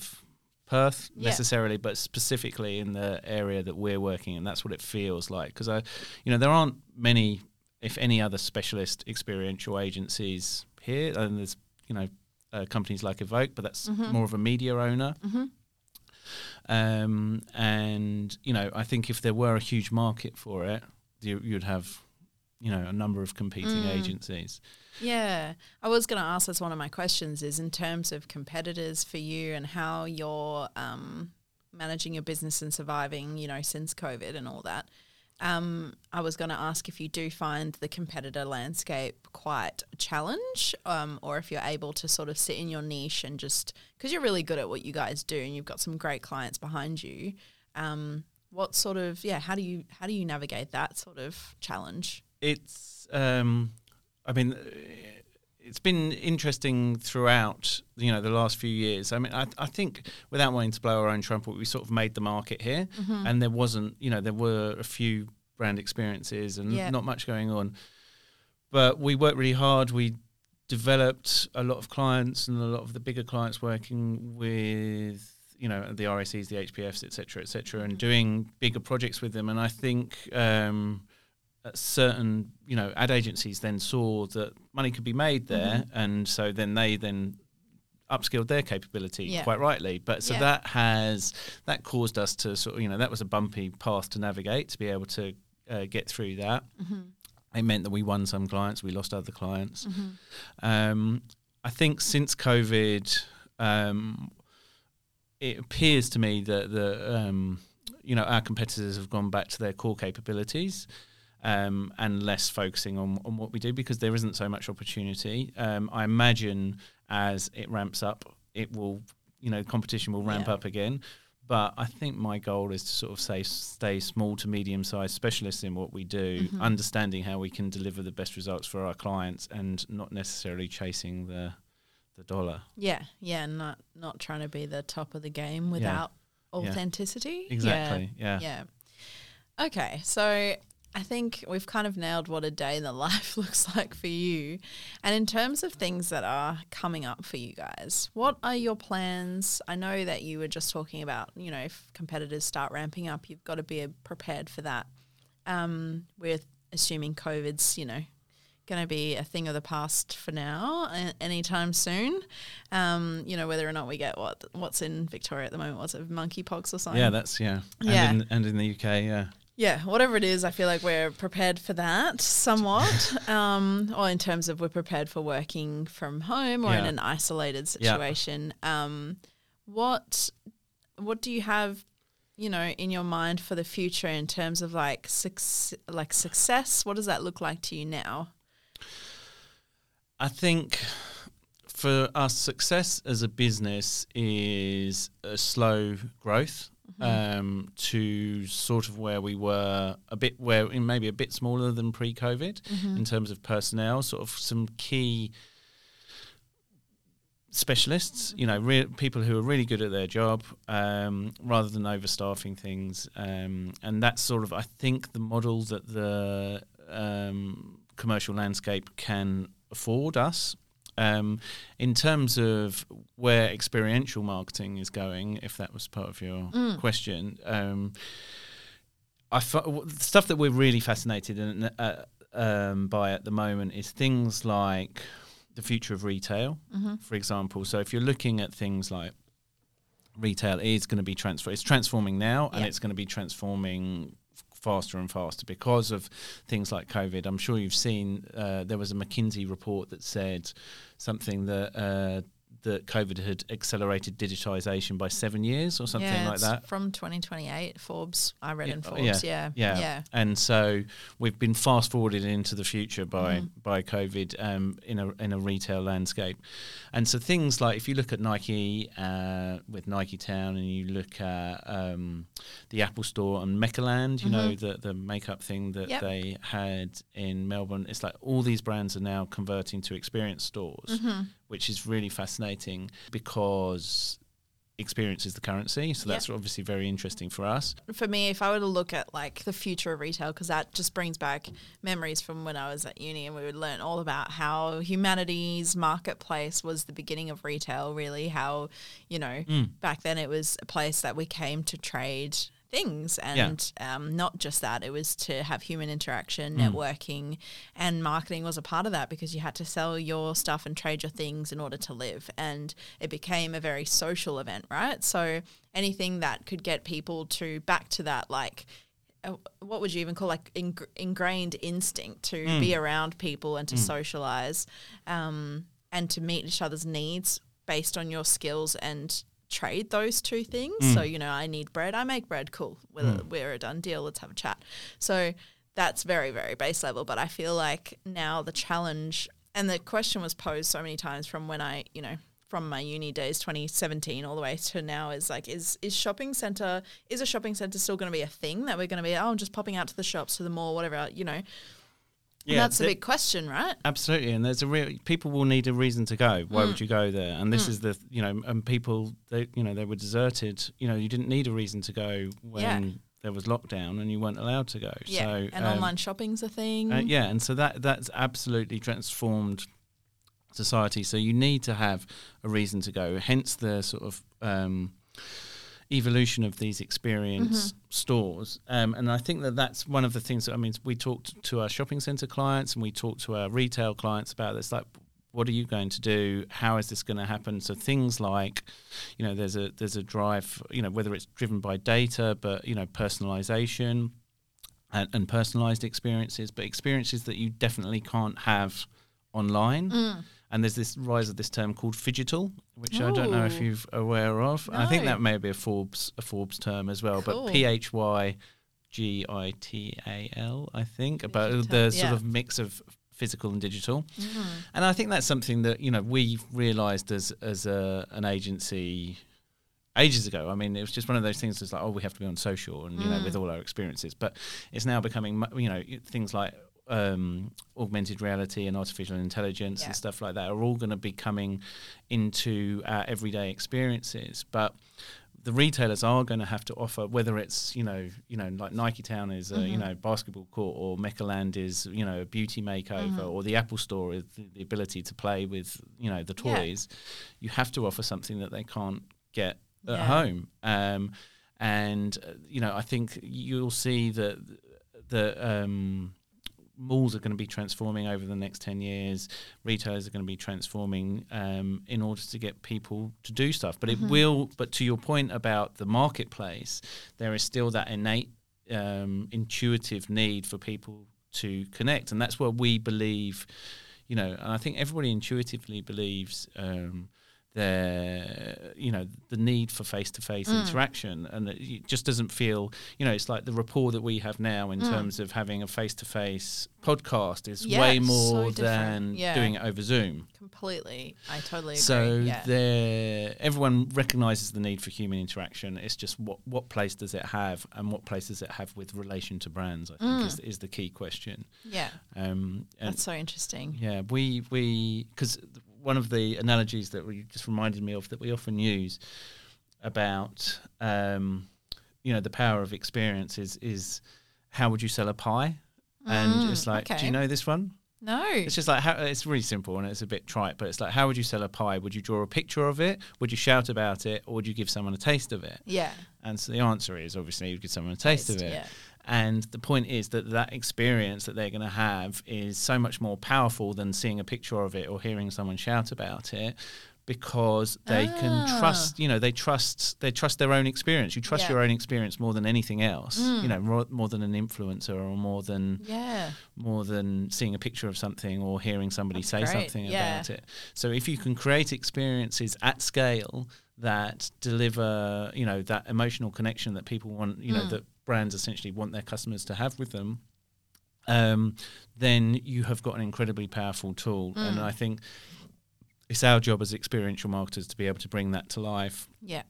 Speaker 2: Perth
Speaker 1: Yeah.
Speaker 2: necessarily, but specifically in the area that we're working in, that's what it feels like. Because I, you know, there aren't many, if any, other specialist experiential agencies here, and there's, you know, uh, companies like Evoke, but that's
Speaker 1: Mhm.
Speaker 2: more of a media owner.
Speaker 1: hmm
Speaker 2: Um, and you know, I think if there were a huge market for it, you, you'd have, you know, a number of competing
Speaker 1: Mm.
Speaker 2: agencies.
Speaker 1: Yeah, I was going to ask. That's one of my questions. Is in terms of competitors for you and how you're um, managing your business and surviving. You know, since COVID and all that. Um, I was going to ask if you do find the competitor landscape quite a challenge, um, or if you're able to sort of sit in your niche and just because you're really good at what you guys do and you've got some great clients behind you. Um, what sort of yeah? How do you how do you navigate that sort of challenge?
Speaker 2: It's um i mean it's been interesting throughout you know the last few years i mean i, I think without wanting to blow our own trumpet we sort of made the market here
Speaker 1: Mm-hmm.
Speaker 2: and there wasn't you know there were a few brand experiences and
Speaker 1: Yeah.
Speaker 2: not much going on but we worked really hard we developed a lot of clients and a lot of the bigger clients working with you know the RACs, the HBFs, etc., cetera, etc., cetera, and doing bigger projects with them. And I think um, certain you know ad agencies then saw that money could be made there,
Speaker 1: Mm-hmm.
Speaker 2: and so then they then upskilled their capability
Speaker 1: Yeah.
Speaker 2: quite rightly. But so
Speaker 1: Yeah.
Speaker 2: that has that caused us to sort of you know that was a bumpy path to navigate to be able to uh, get through that.
Speaker 1: Mm-hmm.
Speaker 2: It meant that we won some clients, we lost other clients.
Speaker 1: Mm-hmm.
Speaker 2: Um, I think since COVID, um, it appears to me that the um, you know our competitors have gone back to their core capabilities um, and less focusing on, on what we do because there isn't so much opportunity. Um, I imagine as it ramps up, it will you know competition will ramp
Speaker 1: Yeah.
Speaker 2: up again. But I think my goal is to sort of say stay small to medium sized specialists in what we do,
Speaker 1: Mhm.
Speaker 2: understanding how we can deliver the best results for our clients, and not necessarily chasing the the dollar.
Speaker 1: Yeah, yeah, not not trying to be the top of the game without
Speaker 2: Yeah.
Speaker 1: authenticity.
Speaker 2: Exactly. Yeah.
Speaker 1: Yeah. yeah. Okay, so I think we've kind of nailed what a day in the life looks like for you. And in terms of things that are coming up for you guys, what are your plans? I know that you were just talking about, you know, if competitors start ramping up, you've got to be prepared for that. Um, we're assuming COVID's, you know, going to be a thing of the past for now, anytime soon. Um, you know, whether or not we get what what's in Victoria at the moment, what's it, monkeypox or something?
Speaker 2: Yeah, that's yeah. And
Speaker 1: Yeah.
Speaker 2: in, and in the UK, yeah.
Speaker 1: Yeah, whatever it is, I feel like we're prepared for that somewhat. um, or in terms of we're prepared for working from home or in an isolated
Speaker 2: Yeah.
Speaker 1: situation. Um, what what do you have, you know, in your mind for the future in terms of like suc- like success? What does that look like to you now?
Speaker 2: I think for us, success as a business is a slow growth um, to sort of where we were a bit where maybe a bit smaller than pre-COVID in terms of personnel. Sort of some key specialists, you know, re- people who are really good at their job, um, rather than overstaffing things. Um, and that's sort of, I think, the model that the um, commercial landscape can afford us. Um, in terms of where experiential marketing is going, if that was part of your question, um, I f- w- the stuff that we're really fascinated in, uh, um, by at the moment is things like the future of retail,
Speaker 1: Mm-hmm.
Speaker 2: for example. So if you're looking at things like retail is going to be transfer, it's transforming now, and
Speaker 1: Yeah.
Speaker 2: it's going to be transforming faster and faster because of things like COVID. I'm sure you've seen uh, there was a McKinsey report that said something that. That COVID had accelerated digitization by seven years or something
Speaker 1: yeah,
Speaker 2: like that.
Speaker 1: From 2028, Forbes. I read
Speaker 2: Yeah,
Speaker 1: in
Speaker 2: oh,
Speaker 1: Forbes.
Speaker 2: yeah,
Speaker 1: Yeah.
Speaker 2: Yeah. And so we've been fast forwarded into the future by
Speaker 1: Mm.
Speaker 2: by COVID um, in a in a retail landscape, and so things like if you look at Nike uh, with Nike Town, and you look at um, the Apple Store and Meccaland, you know the the makeup thing that
Speaker 1: Mm-hmm. Yep.
Speaker 2: they had in Melbourne. It's like all these brands are now converting to experience stores,
Speaker 1: Mm-hmm.
Speaker 2: Which is really fascinating because. Experience is the currency, so
Speaker 1: Yep.
Speaker 2: that's obviously very interesting for us.
Speaker 1: for me, if I were to look at like the future of retail, because that just brings back memories from when I was at uni and we would learn all about how humanities marketplace was the beginning of retail, really. How, you know,
Speaker 2: Mm.
Speaker 1: back then it was a place that we came to trade things
Speaker 2: Yeah.
Speaker 1: and um, not just that it was to have human interaction
Speaker 2: Mm.
Speaker 1: networking and marketing was a part of that because you had to sell your stuff and trade your things in order to live and it became a very social event right so anything that could get people to back to that like uh, what would you even call like ing- ingrained instinct to
Speaker 2: Mm.
Speaker 1: be around people and to socialize um, and to meet each other's needs based on your skills and trade those two things.
Speaker 2: Mm.
Speaker 1: So, you know, I need bread, I make bread, cool. We're, we're a done deal, let's have a chat. So that's very, very base level. But I feel like now the challenge and the question was posed so many times from when I, you know, from my uni days 2017 all the way to now is like is is shopping center is a shopping center still going to be a thing that we're going to be oh I'm just popping out to the shops to the mall whatever you know and that's the- big question right
Speaker 2: Absolutely, and there's a real people will need a reason to go. Why
Speaker 1: Mm.
Speaker 2: would you go there? And this is the you know, and people they you know they were deserted. You know, you didn't need a reason to go when
Speaker 1: Yeah.
Speaker 2: there was lockdown and you weren't allowed to go.
Speaker 1: yeah
Speaker 2: So
Speaker 1: and
Speaker 2: um,
Speaker 1: online shopping's a thing
Speaker 2: uh, yeah, and so that that's absolutely transformed society. So you need to have a reason to go. Hence the sort of um, evolution of these experience stores. Um, and I think that that's one of the things that I mean. We talked to our shopping centre clients and we talked to our retail clients about this. Like, what are you going to do? How is this going to happen? So things like, you know, there's a there's a drive. You know, whether it's driven by data, but you know, personalization and, and personalized experiences, but experiences that you definitely can't have online.
Speaker 1: Mm.
Speaker 2: And there's this rise of this term called phygital, which I don't know if you're aware of. I think that may be a Forbes a Forbes term as well,
Speaker 1: Cool.
Speaker 2: but P H Y G I T A L, I think, about the sort of mix of physical and digital.
Speaker 1: Mm.
Speaker 2: And I think that's something that you know we've realised as as a, an agency ages ago. I mean, it was just one of those things. It's like, oh, we have to be on social, and you know,
Speaker 1: Mm.
Speaker 2: with all our experiences. But it's now becoming, you know, things like um, augmented reality and artificial intelligence
Speaker 1: Yeah.
Speaker 2: and stuff like that are all going to be coming into our everyday experiences. But the retailers are going to have to offer whether it's you know you know like Nike Town is a you
Speaker 1: Mhm.
Speaker 2: know basketball court or Meccaland is you know a beauty makeover
Speaker 1: Mhm.
Speaker 2: or the Apple Store is the, the ability to play with you know the
Speaker 1: Yeah.
Speaker 2: toys. You have to offer something that they can't get at
Speaker 1: Yeah.
Speaker 2: home. Um, and uh, you know I think you'll see that the um, malls are going to be transforming over the next 10 years. Retailers are going to be transforming um, in order to get people to do stuff. But
Speaker 1: Mhm.
Speaker 2: it will but to your point about the marketplace there is still that innate um, intuitive need for people to connect. And that's where we believe you know and i think everybody intuitively believes um, there you know the need for face-to-face
Speaker 1: Mm.
Speaker 2: interaction and it just doesn't feel you know it's like the rapport that we have now in
Speaker 1: Mm.
Speaker 2: terms of having a face-to-face podcast is
Speaker 1: Yeah,
Speaker 2: way more
Speaker 1: different.
Speaker 2: than
Speaker 1: Yeah.
Speaker 2: doing it over zoom
Speaker 1: completely i totally agree
Speaker 2: so
Speaker 1: yeah.
Speaker 2: there everyone recognizes the need for human interaction it's just what what place does it have and what place does it have with relation to brands i think
Speaker 1: Mm.
Speaker 2: is, is the key question
Speaker 1: yeah
Speaker 2: um
Speaker 1: that's so interesting
Speaker 2: yeah, we we because one of the analogies that we just reminded me of that we often use about um, you know the power of experience is is how would you sell a pie? And
Speaker 1: Mm,
Speaker 2: it's like, do you know this one?
Speaker 1: no
Speaker 2: It's just like how, it's really simple and it's a bit trite, but it's like how would you sell a pie? Would you draw a picture of it? Would you shout about it, or would you give someone a taste of it?
Speaker 1: yeah
Speaker 2: And so the answer is obviously you give someone a taste, of it.
Speaker 1: yeah
Speaker 2: and the point is that that experience that they're going to have is so much more powerful than seeing a picture of it or hearing someone shout about it because they
Speaker 1: Ah.
Speaker 2: can trust you know they trust they trust their own experience you trust
Speaker 1: Yeah.
Speaker 2: your own experience more than anything else
Speaker 1: Mm.
Speaker 2: you know more, more than an influencer or more than
Speaker 1: Yeah.
Speaker 2: more than seeing a picture of something or hearing somebody
Speaker 1: That's
Speaker 2: say
Speaker 1: great,
Speaker 2: something
Speaker 1: yeah.
Speaker 2: about it. So if you can create experiences at scale that deliver, you know, that emotional connection that people want, you know,
Speaker 1: Mm.
Speaker 2: that brands essentially want their customers to have with them, um, then you have got an incredibly powerful tool. And
Speaker 1: Mm.
Speaker 2: I think it's our job as experiential marketers to be able to bring that to life
Speaker 1: Yeah.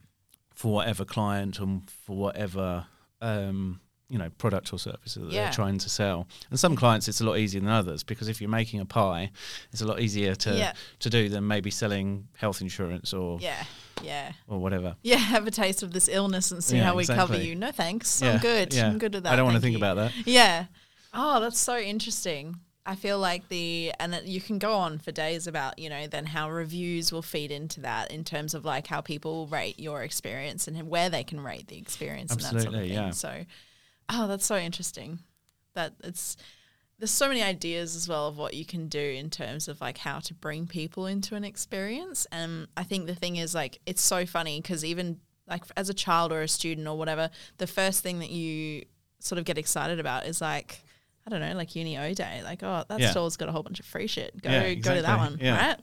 Speaker 2: for whatever client and for whatever um, you know product or service that
Speaker 1: Yeah.
Speaker 2: they're trying to sell. And some clients it's a lot easier than others because if you're making a pie, it's a lot easier to
Speaker 1: Yeah.
Speaker 2: to do than maybe selling health insurance or
Speaker 1: Yeah. Yeah.
Speaker 2: or whatever.
Speaker 1: Yeah. Have a taste of this illness and see
Speaker 2: Yeah,
Speaker 1: how we cover you. No thanks. I'm good. I'm good with that.
Speaker 2: I don't want to think
Speaker 1: you.
Speaker 2: about that.
Speaker 1: Yeah. Oh, that's so interesting. I feel like the and it, you can go on for days about you know then how reviews will feed into that in terms of like how people rate your experience and where they can rate the experience and that sort of
Speaker 2: Absolutely,
Speaker 1: thing.
Speaker 2: yeah.
Speaker 1: So, oh, that's so interesting. That it's there's so many ideas as well of what you can do in terms of like how to bring people into an experience. And I think the thing is like it's so funny because even like as a child or a student or whatever, the first thing that you sort of get excited about is like I don't know, like uni O day, like oh that
Speaker 2: Yeah.
Speaker 1: store's got a whole bunch of free shit. Go
Speaker 2: Yeah,
Speaker 1: go to that one,
Speaker 2: Yeah.
Speaker 1: right?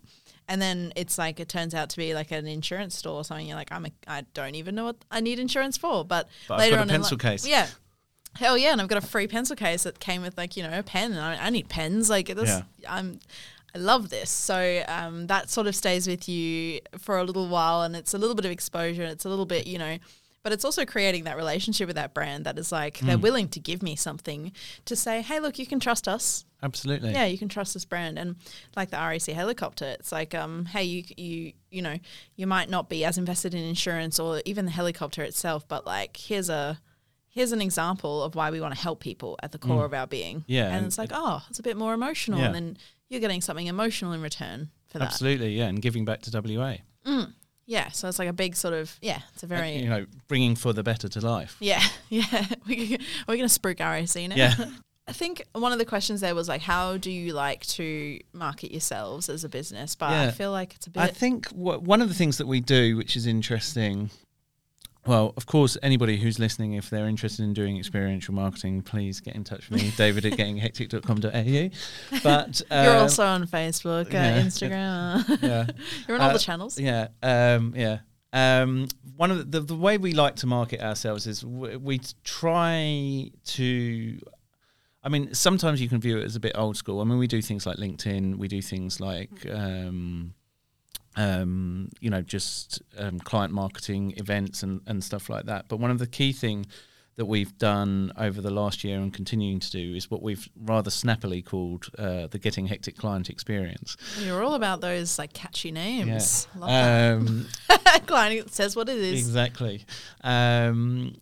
Speaker 1: And then it's like it turns out to be like an insurance store or something. You're like I'm a I don't even know what I need insurance for, but,
Speaker 2: But I've
Speaker 1: later on in
Speaker 2: pencil
Speaker 1: li-
Speaker 2: case.
Speaker 1: yeah. Hell yeah, and I've got a free pencil case that came with like you know a pen, and I, I need pens. Like this,
Speaker 2: Yeah.
Speaker 1: I'm, I love this. So um, that sort of stays with you for a little while, and it's a little bit of exposure. and It's a little bit, you know, but it's also creating that relationship with that brand that is like
Speaker 2: Mm.
Speaker 1: they're willing to give me something to say, hey, look, you can trust us.
Speaker 2: Absolutely.
Speaker 1: Yeah, you can trust this brand, and like the RAC helicopter, it's like, um, hey, you you you know, you might not be as invested in insurance or even the helicopter itself, but like here's a here's an example of why we want to help people at the core of our being.
Speaker 2: Mm. Yeah,
Speaker 1: and
Speaker 2: and
Speaker 1: it's like, oh, it's a bit more emotional,
Speaker 2: Yeah.
Speaker 1: and then you're getting something emotional in return for that.
Speaker 2: Absolutely, yeah, and giving back to WA.
Speaker 1: Yeah, so it's like a big sort of yeah, it's a very
Speaker 2: you know, bringing for the better to life.
Speaker 1: Yeah, yeah. We, we're going to spruik RAC now.
Speaker 2: Yeah.
Speaker 1: I think one of the questions there was like, how do you like to market yourselves as a business? But I feel like it's a bit.
Speaker 2: I think wha- one of the things that we do, which is interesting, well, of course, anybody who's listening, if they're interested in doing experiential marketing, please get in touch with me, David at gettinhectic.com.au. But
Speaker 1: You're
Speaker 2: um,
Speaker 1: also on Facebook, uh. Instagram.
Speaker 2: yeah,
Speaker 1: You're on all
Speaker 2: Uh,
Speaker 1: the channels.
Speaker 2: yeah, um, yeah. Um, one of the, the the way we like to market ourselves is we, we try to. I mean, sometimes you can view it as a bit old school. I mean, we do things like LinkedIn. We do things like, um, um, you know, just um, client marketing events and, and stuff like that. But one of the key thing that we've done over the last year and continuing to do is what we've rather snappily called uh, the Gettin' Hectic Client Experience.
Speaker 1: You're all about those like catchy names. Love that.
Speaker 2: Um,
Speaker 1: Client says what it is.
Speaker 2: Exactly. Um,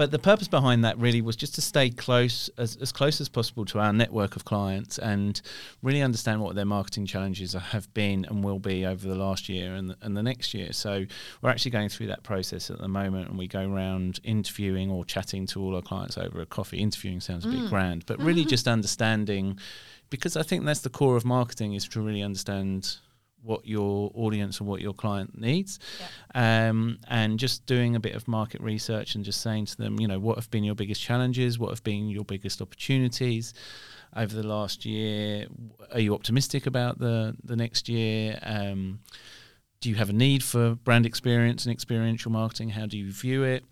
Speaker 2: but the purpose behind that really was just to stay close, as, as close as possible to our network of clients and really understand what their marketing challenges have been and will be over the last year and, and the next year. So we're actually going through that process at the moment and we go around interviewing or chatting to all our clients over a coffee. Interviewing sounds a bit mm. grand, but really just understanding, because I think that's the core of marketing is to really understand what your audience and what your client needs um, and just doing a bit of market research and just saying to them, you know, what have been your biggest challenges? What have been your biggest opportunities over the last year? Are you optimistic about the the next year? Um, do you have a need for brand experience and experiential marketing? How do you view it?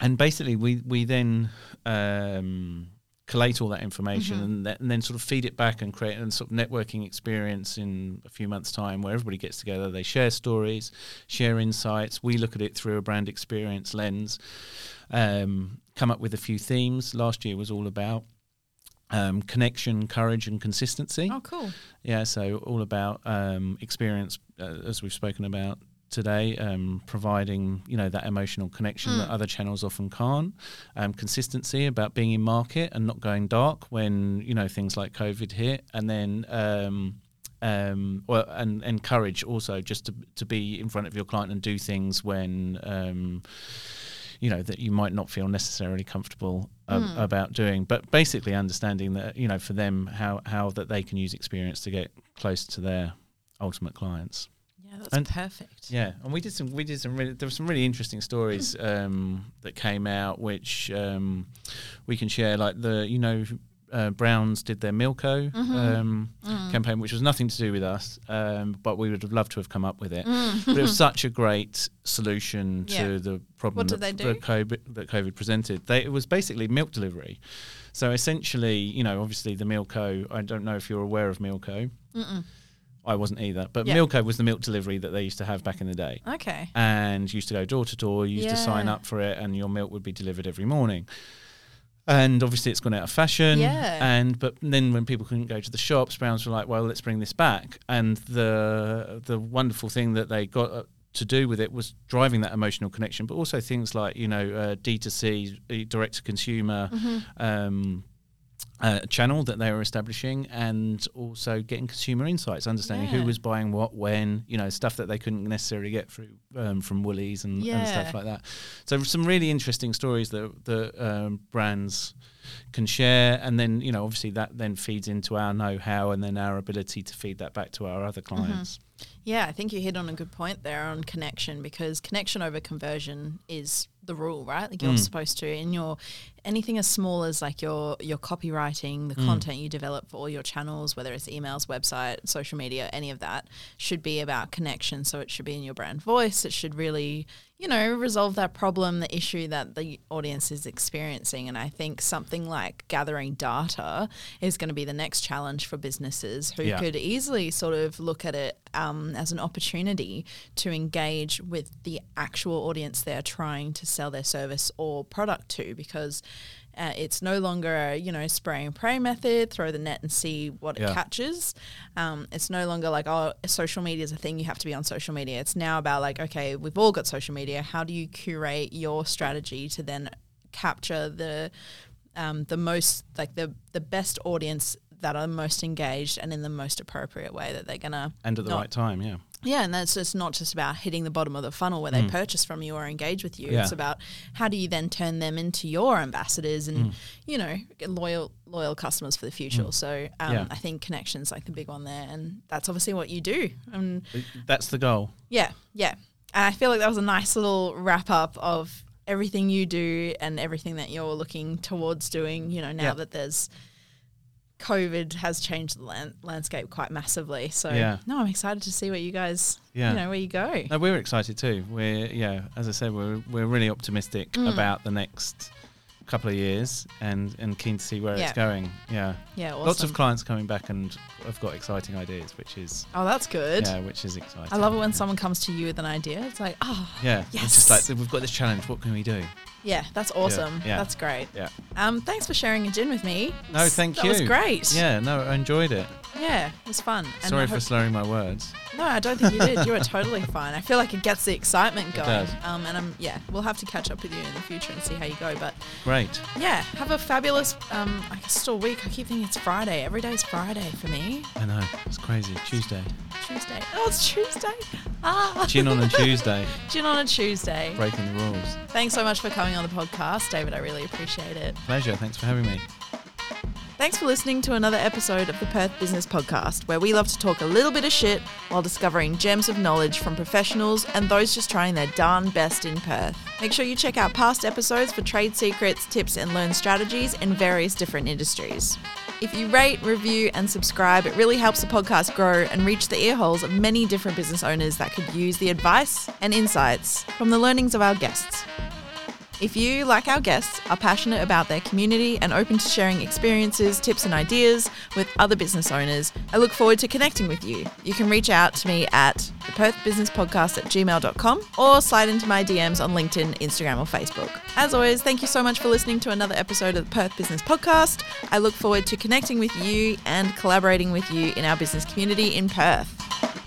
Speaker 2: And basically, we we then um, collate all that information
Speaker 1: Mhm.
Speaker 2: and, th- and then sort of feed it back and create a sort of networking experience in a few months' time where everybody gets together, they share stories, share insights. We look at it through a brand experience lens, um, come up with a few themes. Last year was all about um, connection, courage, and consistency.
Speaker 1: Oh, cool.
Speaker 2: Yeah, so all about um, experience, uh, as we've spoken about today, um, providing you know that emotional connection that
Speaker 1: Mm.
Speaker 2: other channels often can't. Um, consistency about being in market and not going dark when you know things like COVID hit, and then. Um, um, well, and encourage also just to to be in front of your client and do things when um, you know that you might not feel necessarily comfortable uh, about doing. But basically, understanding that you know for them how how that they can use experience to get close to their ultimate clients.
Speaker 1: That's
Speaker 2: And-
Speaker 1: perfect.
Speaker 2: Yeah, and we did some. We did some. Really, there were some really interesting stories um, that came out, which um, we can share. Like the, you know, uh, Brownes did their Milko um, campaign, which was nothing to do with us, um, but we would have loved to have come up with it. But it was such a great solution to
Speaker 1: Yeah.
Speaker 2: the problem
Speaker 1: What did
Speaker 2: that,
Speaker 1: they do?
Speaker 2: that COVID, that COVID presented. They, it was basically milk delivery. So essentially, you know, obviously the Milko. I don't know if you're aware of Milko. I wasn't either, but
Speaker 1: Yeah.
Speaker 2: Milko was the milk delivery that they used to have back in the day
Speaker 1: Okay.
Speaker 2: and used to go door to door. You used to sign up for it, and your milk would be delivered every morning. And obviously, it's gone out of fashion.
Speaker 1: Yeah.
Speaker 2: And but then when people couldn't go to the shops, Brownes were like, "Well, let's bring this back." And the the wonderful thing that they got uh, to do with it was driving that emotional connection, but also things like you know uh, D2C, direct to consumer. Um, uh, channel that they were establishing and also getting consumer insights, understanding
Speaker 1: Yeah.
Speaker 2: who was buying what, when, you know, stuff that they couldn't necessarily get through um, from Woolies and, and stuff like that. So some really interesting stories that the um, brands can share, and then you know, obviously that then feeds into our know-how and then our ability to feed that back to our other clients.
Speaker 1: Yeah, I think you hit on a good point there on connection because connection over conversion is the rule, right? Like you're
Speaker 2: Mm.
Speaker 1: supposed to in your anything as small as like your your copywriting, the
Speaker 2: Mm.
Speaker 1: content you develop for all your channels, whether it's emails, website, social media, any of that should be about connection. So it should be in your brand voice. It should really, you know, resolve that problem, the issue that the audience is experiencing. And I think something like gathering data is going to be the next challenge for businesses who
Speaker 2: Yeah.
Speaker 1: could easily sort of look at it um, as an opportunity to engage with the actual audience they're trying to sell their service or product to because uh, it's no longer a, you know spray and pray method throw the net and see what
Speaker 2: Yeah.
Speaker 1: it catches um, it's no longer like oh social media is a thing you have to be on social media it's now about like okay we've all got social media how do you curate your strategy to then capture the um, the most like the the best audience that are most engaged and in the most appropriate way that they're gonna
Speaker 2: And at the
Speaker 1: not-
Speaker 2: right time, yeah.
Speaker 1: Yeah, and that's just not just about hitting the bottom of the funnel where they purchase from you or engage with you.
Speaker 2: Mm. Yeah.
Speaker 1: It's about how do you then turn them into your ambassadors and
Speaker 2: Mm.
Speaker 1: you know loyal loyal customers for the future. So um,
Speaker 2: Yeah.
Speaker 1: I think connections like the big one there, and that's obviously what you do. And
Speaker 2: That's the goal.
Speaker 1: yeah, yeah, and I feel like that was a nice little wrap up of everything you do and everything that you're looking towards doing. You know, now
Speaker 2: Yeah.
Speaker 1: that there's COVID has changed the land, landscape quite massively. So
Speaker 2: Yeah.
Speaker 1: no, I'm excited to see what you guys,
Speaker 2: Yeah.
Speaker 1: you know, where you go.
Speaker 2: No, we're excited too. We're yeah, as I said, we're we're really optimistic
Speaker 1: Mm.
Speaker 2: about the next couple of years and and keen to see where
Speaker 1: Yeah.
Speaker 2: it's going. Yeah.
Speaker 1: Yeah, awesome.
Speaker 2: Lots of clients coming back and have got exciting ideas, which is
Speaker 1: oh, that's good.
Speaker 2: yeah, which is exciting.
Speaker 1: I love it when someone comes to you with an idea. It's like, oh,
Speaker 2: Yeah, it's just
Speaker 1: Yes.
Speaker 2: like we've got this challenge. What can we do?
Speaker 1: Yeah, that's awesome.
Speaker 2: yeah.
Speaker 1: That's great.
Speaker 2: Yeah.
Speaker 1: Um, thanks for sharing a gin with me.
Speaker 2: No, thank
Speaker 1: that
Speaker 2: you.
Speaker 1: That was great.
Speaker 2: Yeah, no, I enjoyed it.
Speaker 1: Yeah, it was fun.
Speaker 2: Sorry for slurring my words.
Speaker 1: No, I don't think you did. You were totally fine. I feel like it gets the excitement going.
Speaker 2: It does.
Speaker 1: Um, and I'm yeah, we'll have to catch up with you in the future and see how you go. But
Speaker 2: Great.
Speaker 1: yeah, have a fabulous um, I guess still week. I keep thinking it's Friday. Every day's Friday for me.
Speaker 2: I know. It's crazy. Tuesday.
Speaker 1: Tuesday. Oh, it's Tuesday. Ah,
Speaker 2: Gin on a Tuesday.
Speaker 1: gin on a Tuesday.
Speaker 2: Breaking the rules.
Speaker 1: Thanks so much for coming on the podcast, David. I really appreciate it.
Speaker 2: Pleasure. Thanks for having me.
Speaker 1: Thanks for listening to another episode of the Perth Business Podcast, where we love to talk a little bit of shit while discovering gems of knowledge from professionals and those just trying their darn best in Perth. Make sure you check out past episodes for trade secrets, tips, and learn strategies in various different industries. If you rate, review, and subscribe, it really helps the podcast grow and reach the earholes of many different business owners that could use the advice and insights from the learnings of our guests. If you, like our guests, are passionate about their community and open to sharing experiences, tips, and ideas with other business owners, I look forward to connecting with you. You can reach out to me at the at gmail.com or slide into my DMs on LinkedIn, Instagram, or Facebook. As always, thank you so much for listening to another episode of the Perth Business Podcast. I look forward to connecting with you and collaborating with you in our business community in Perth.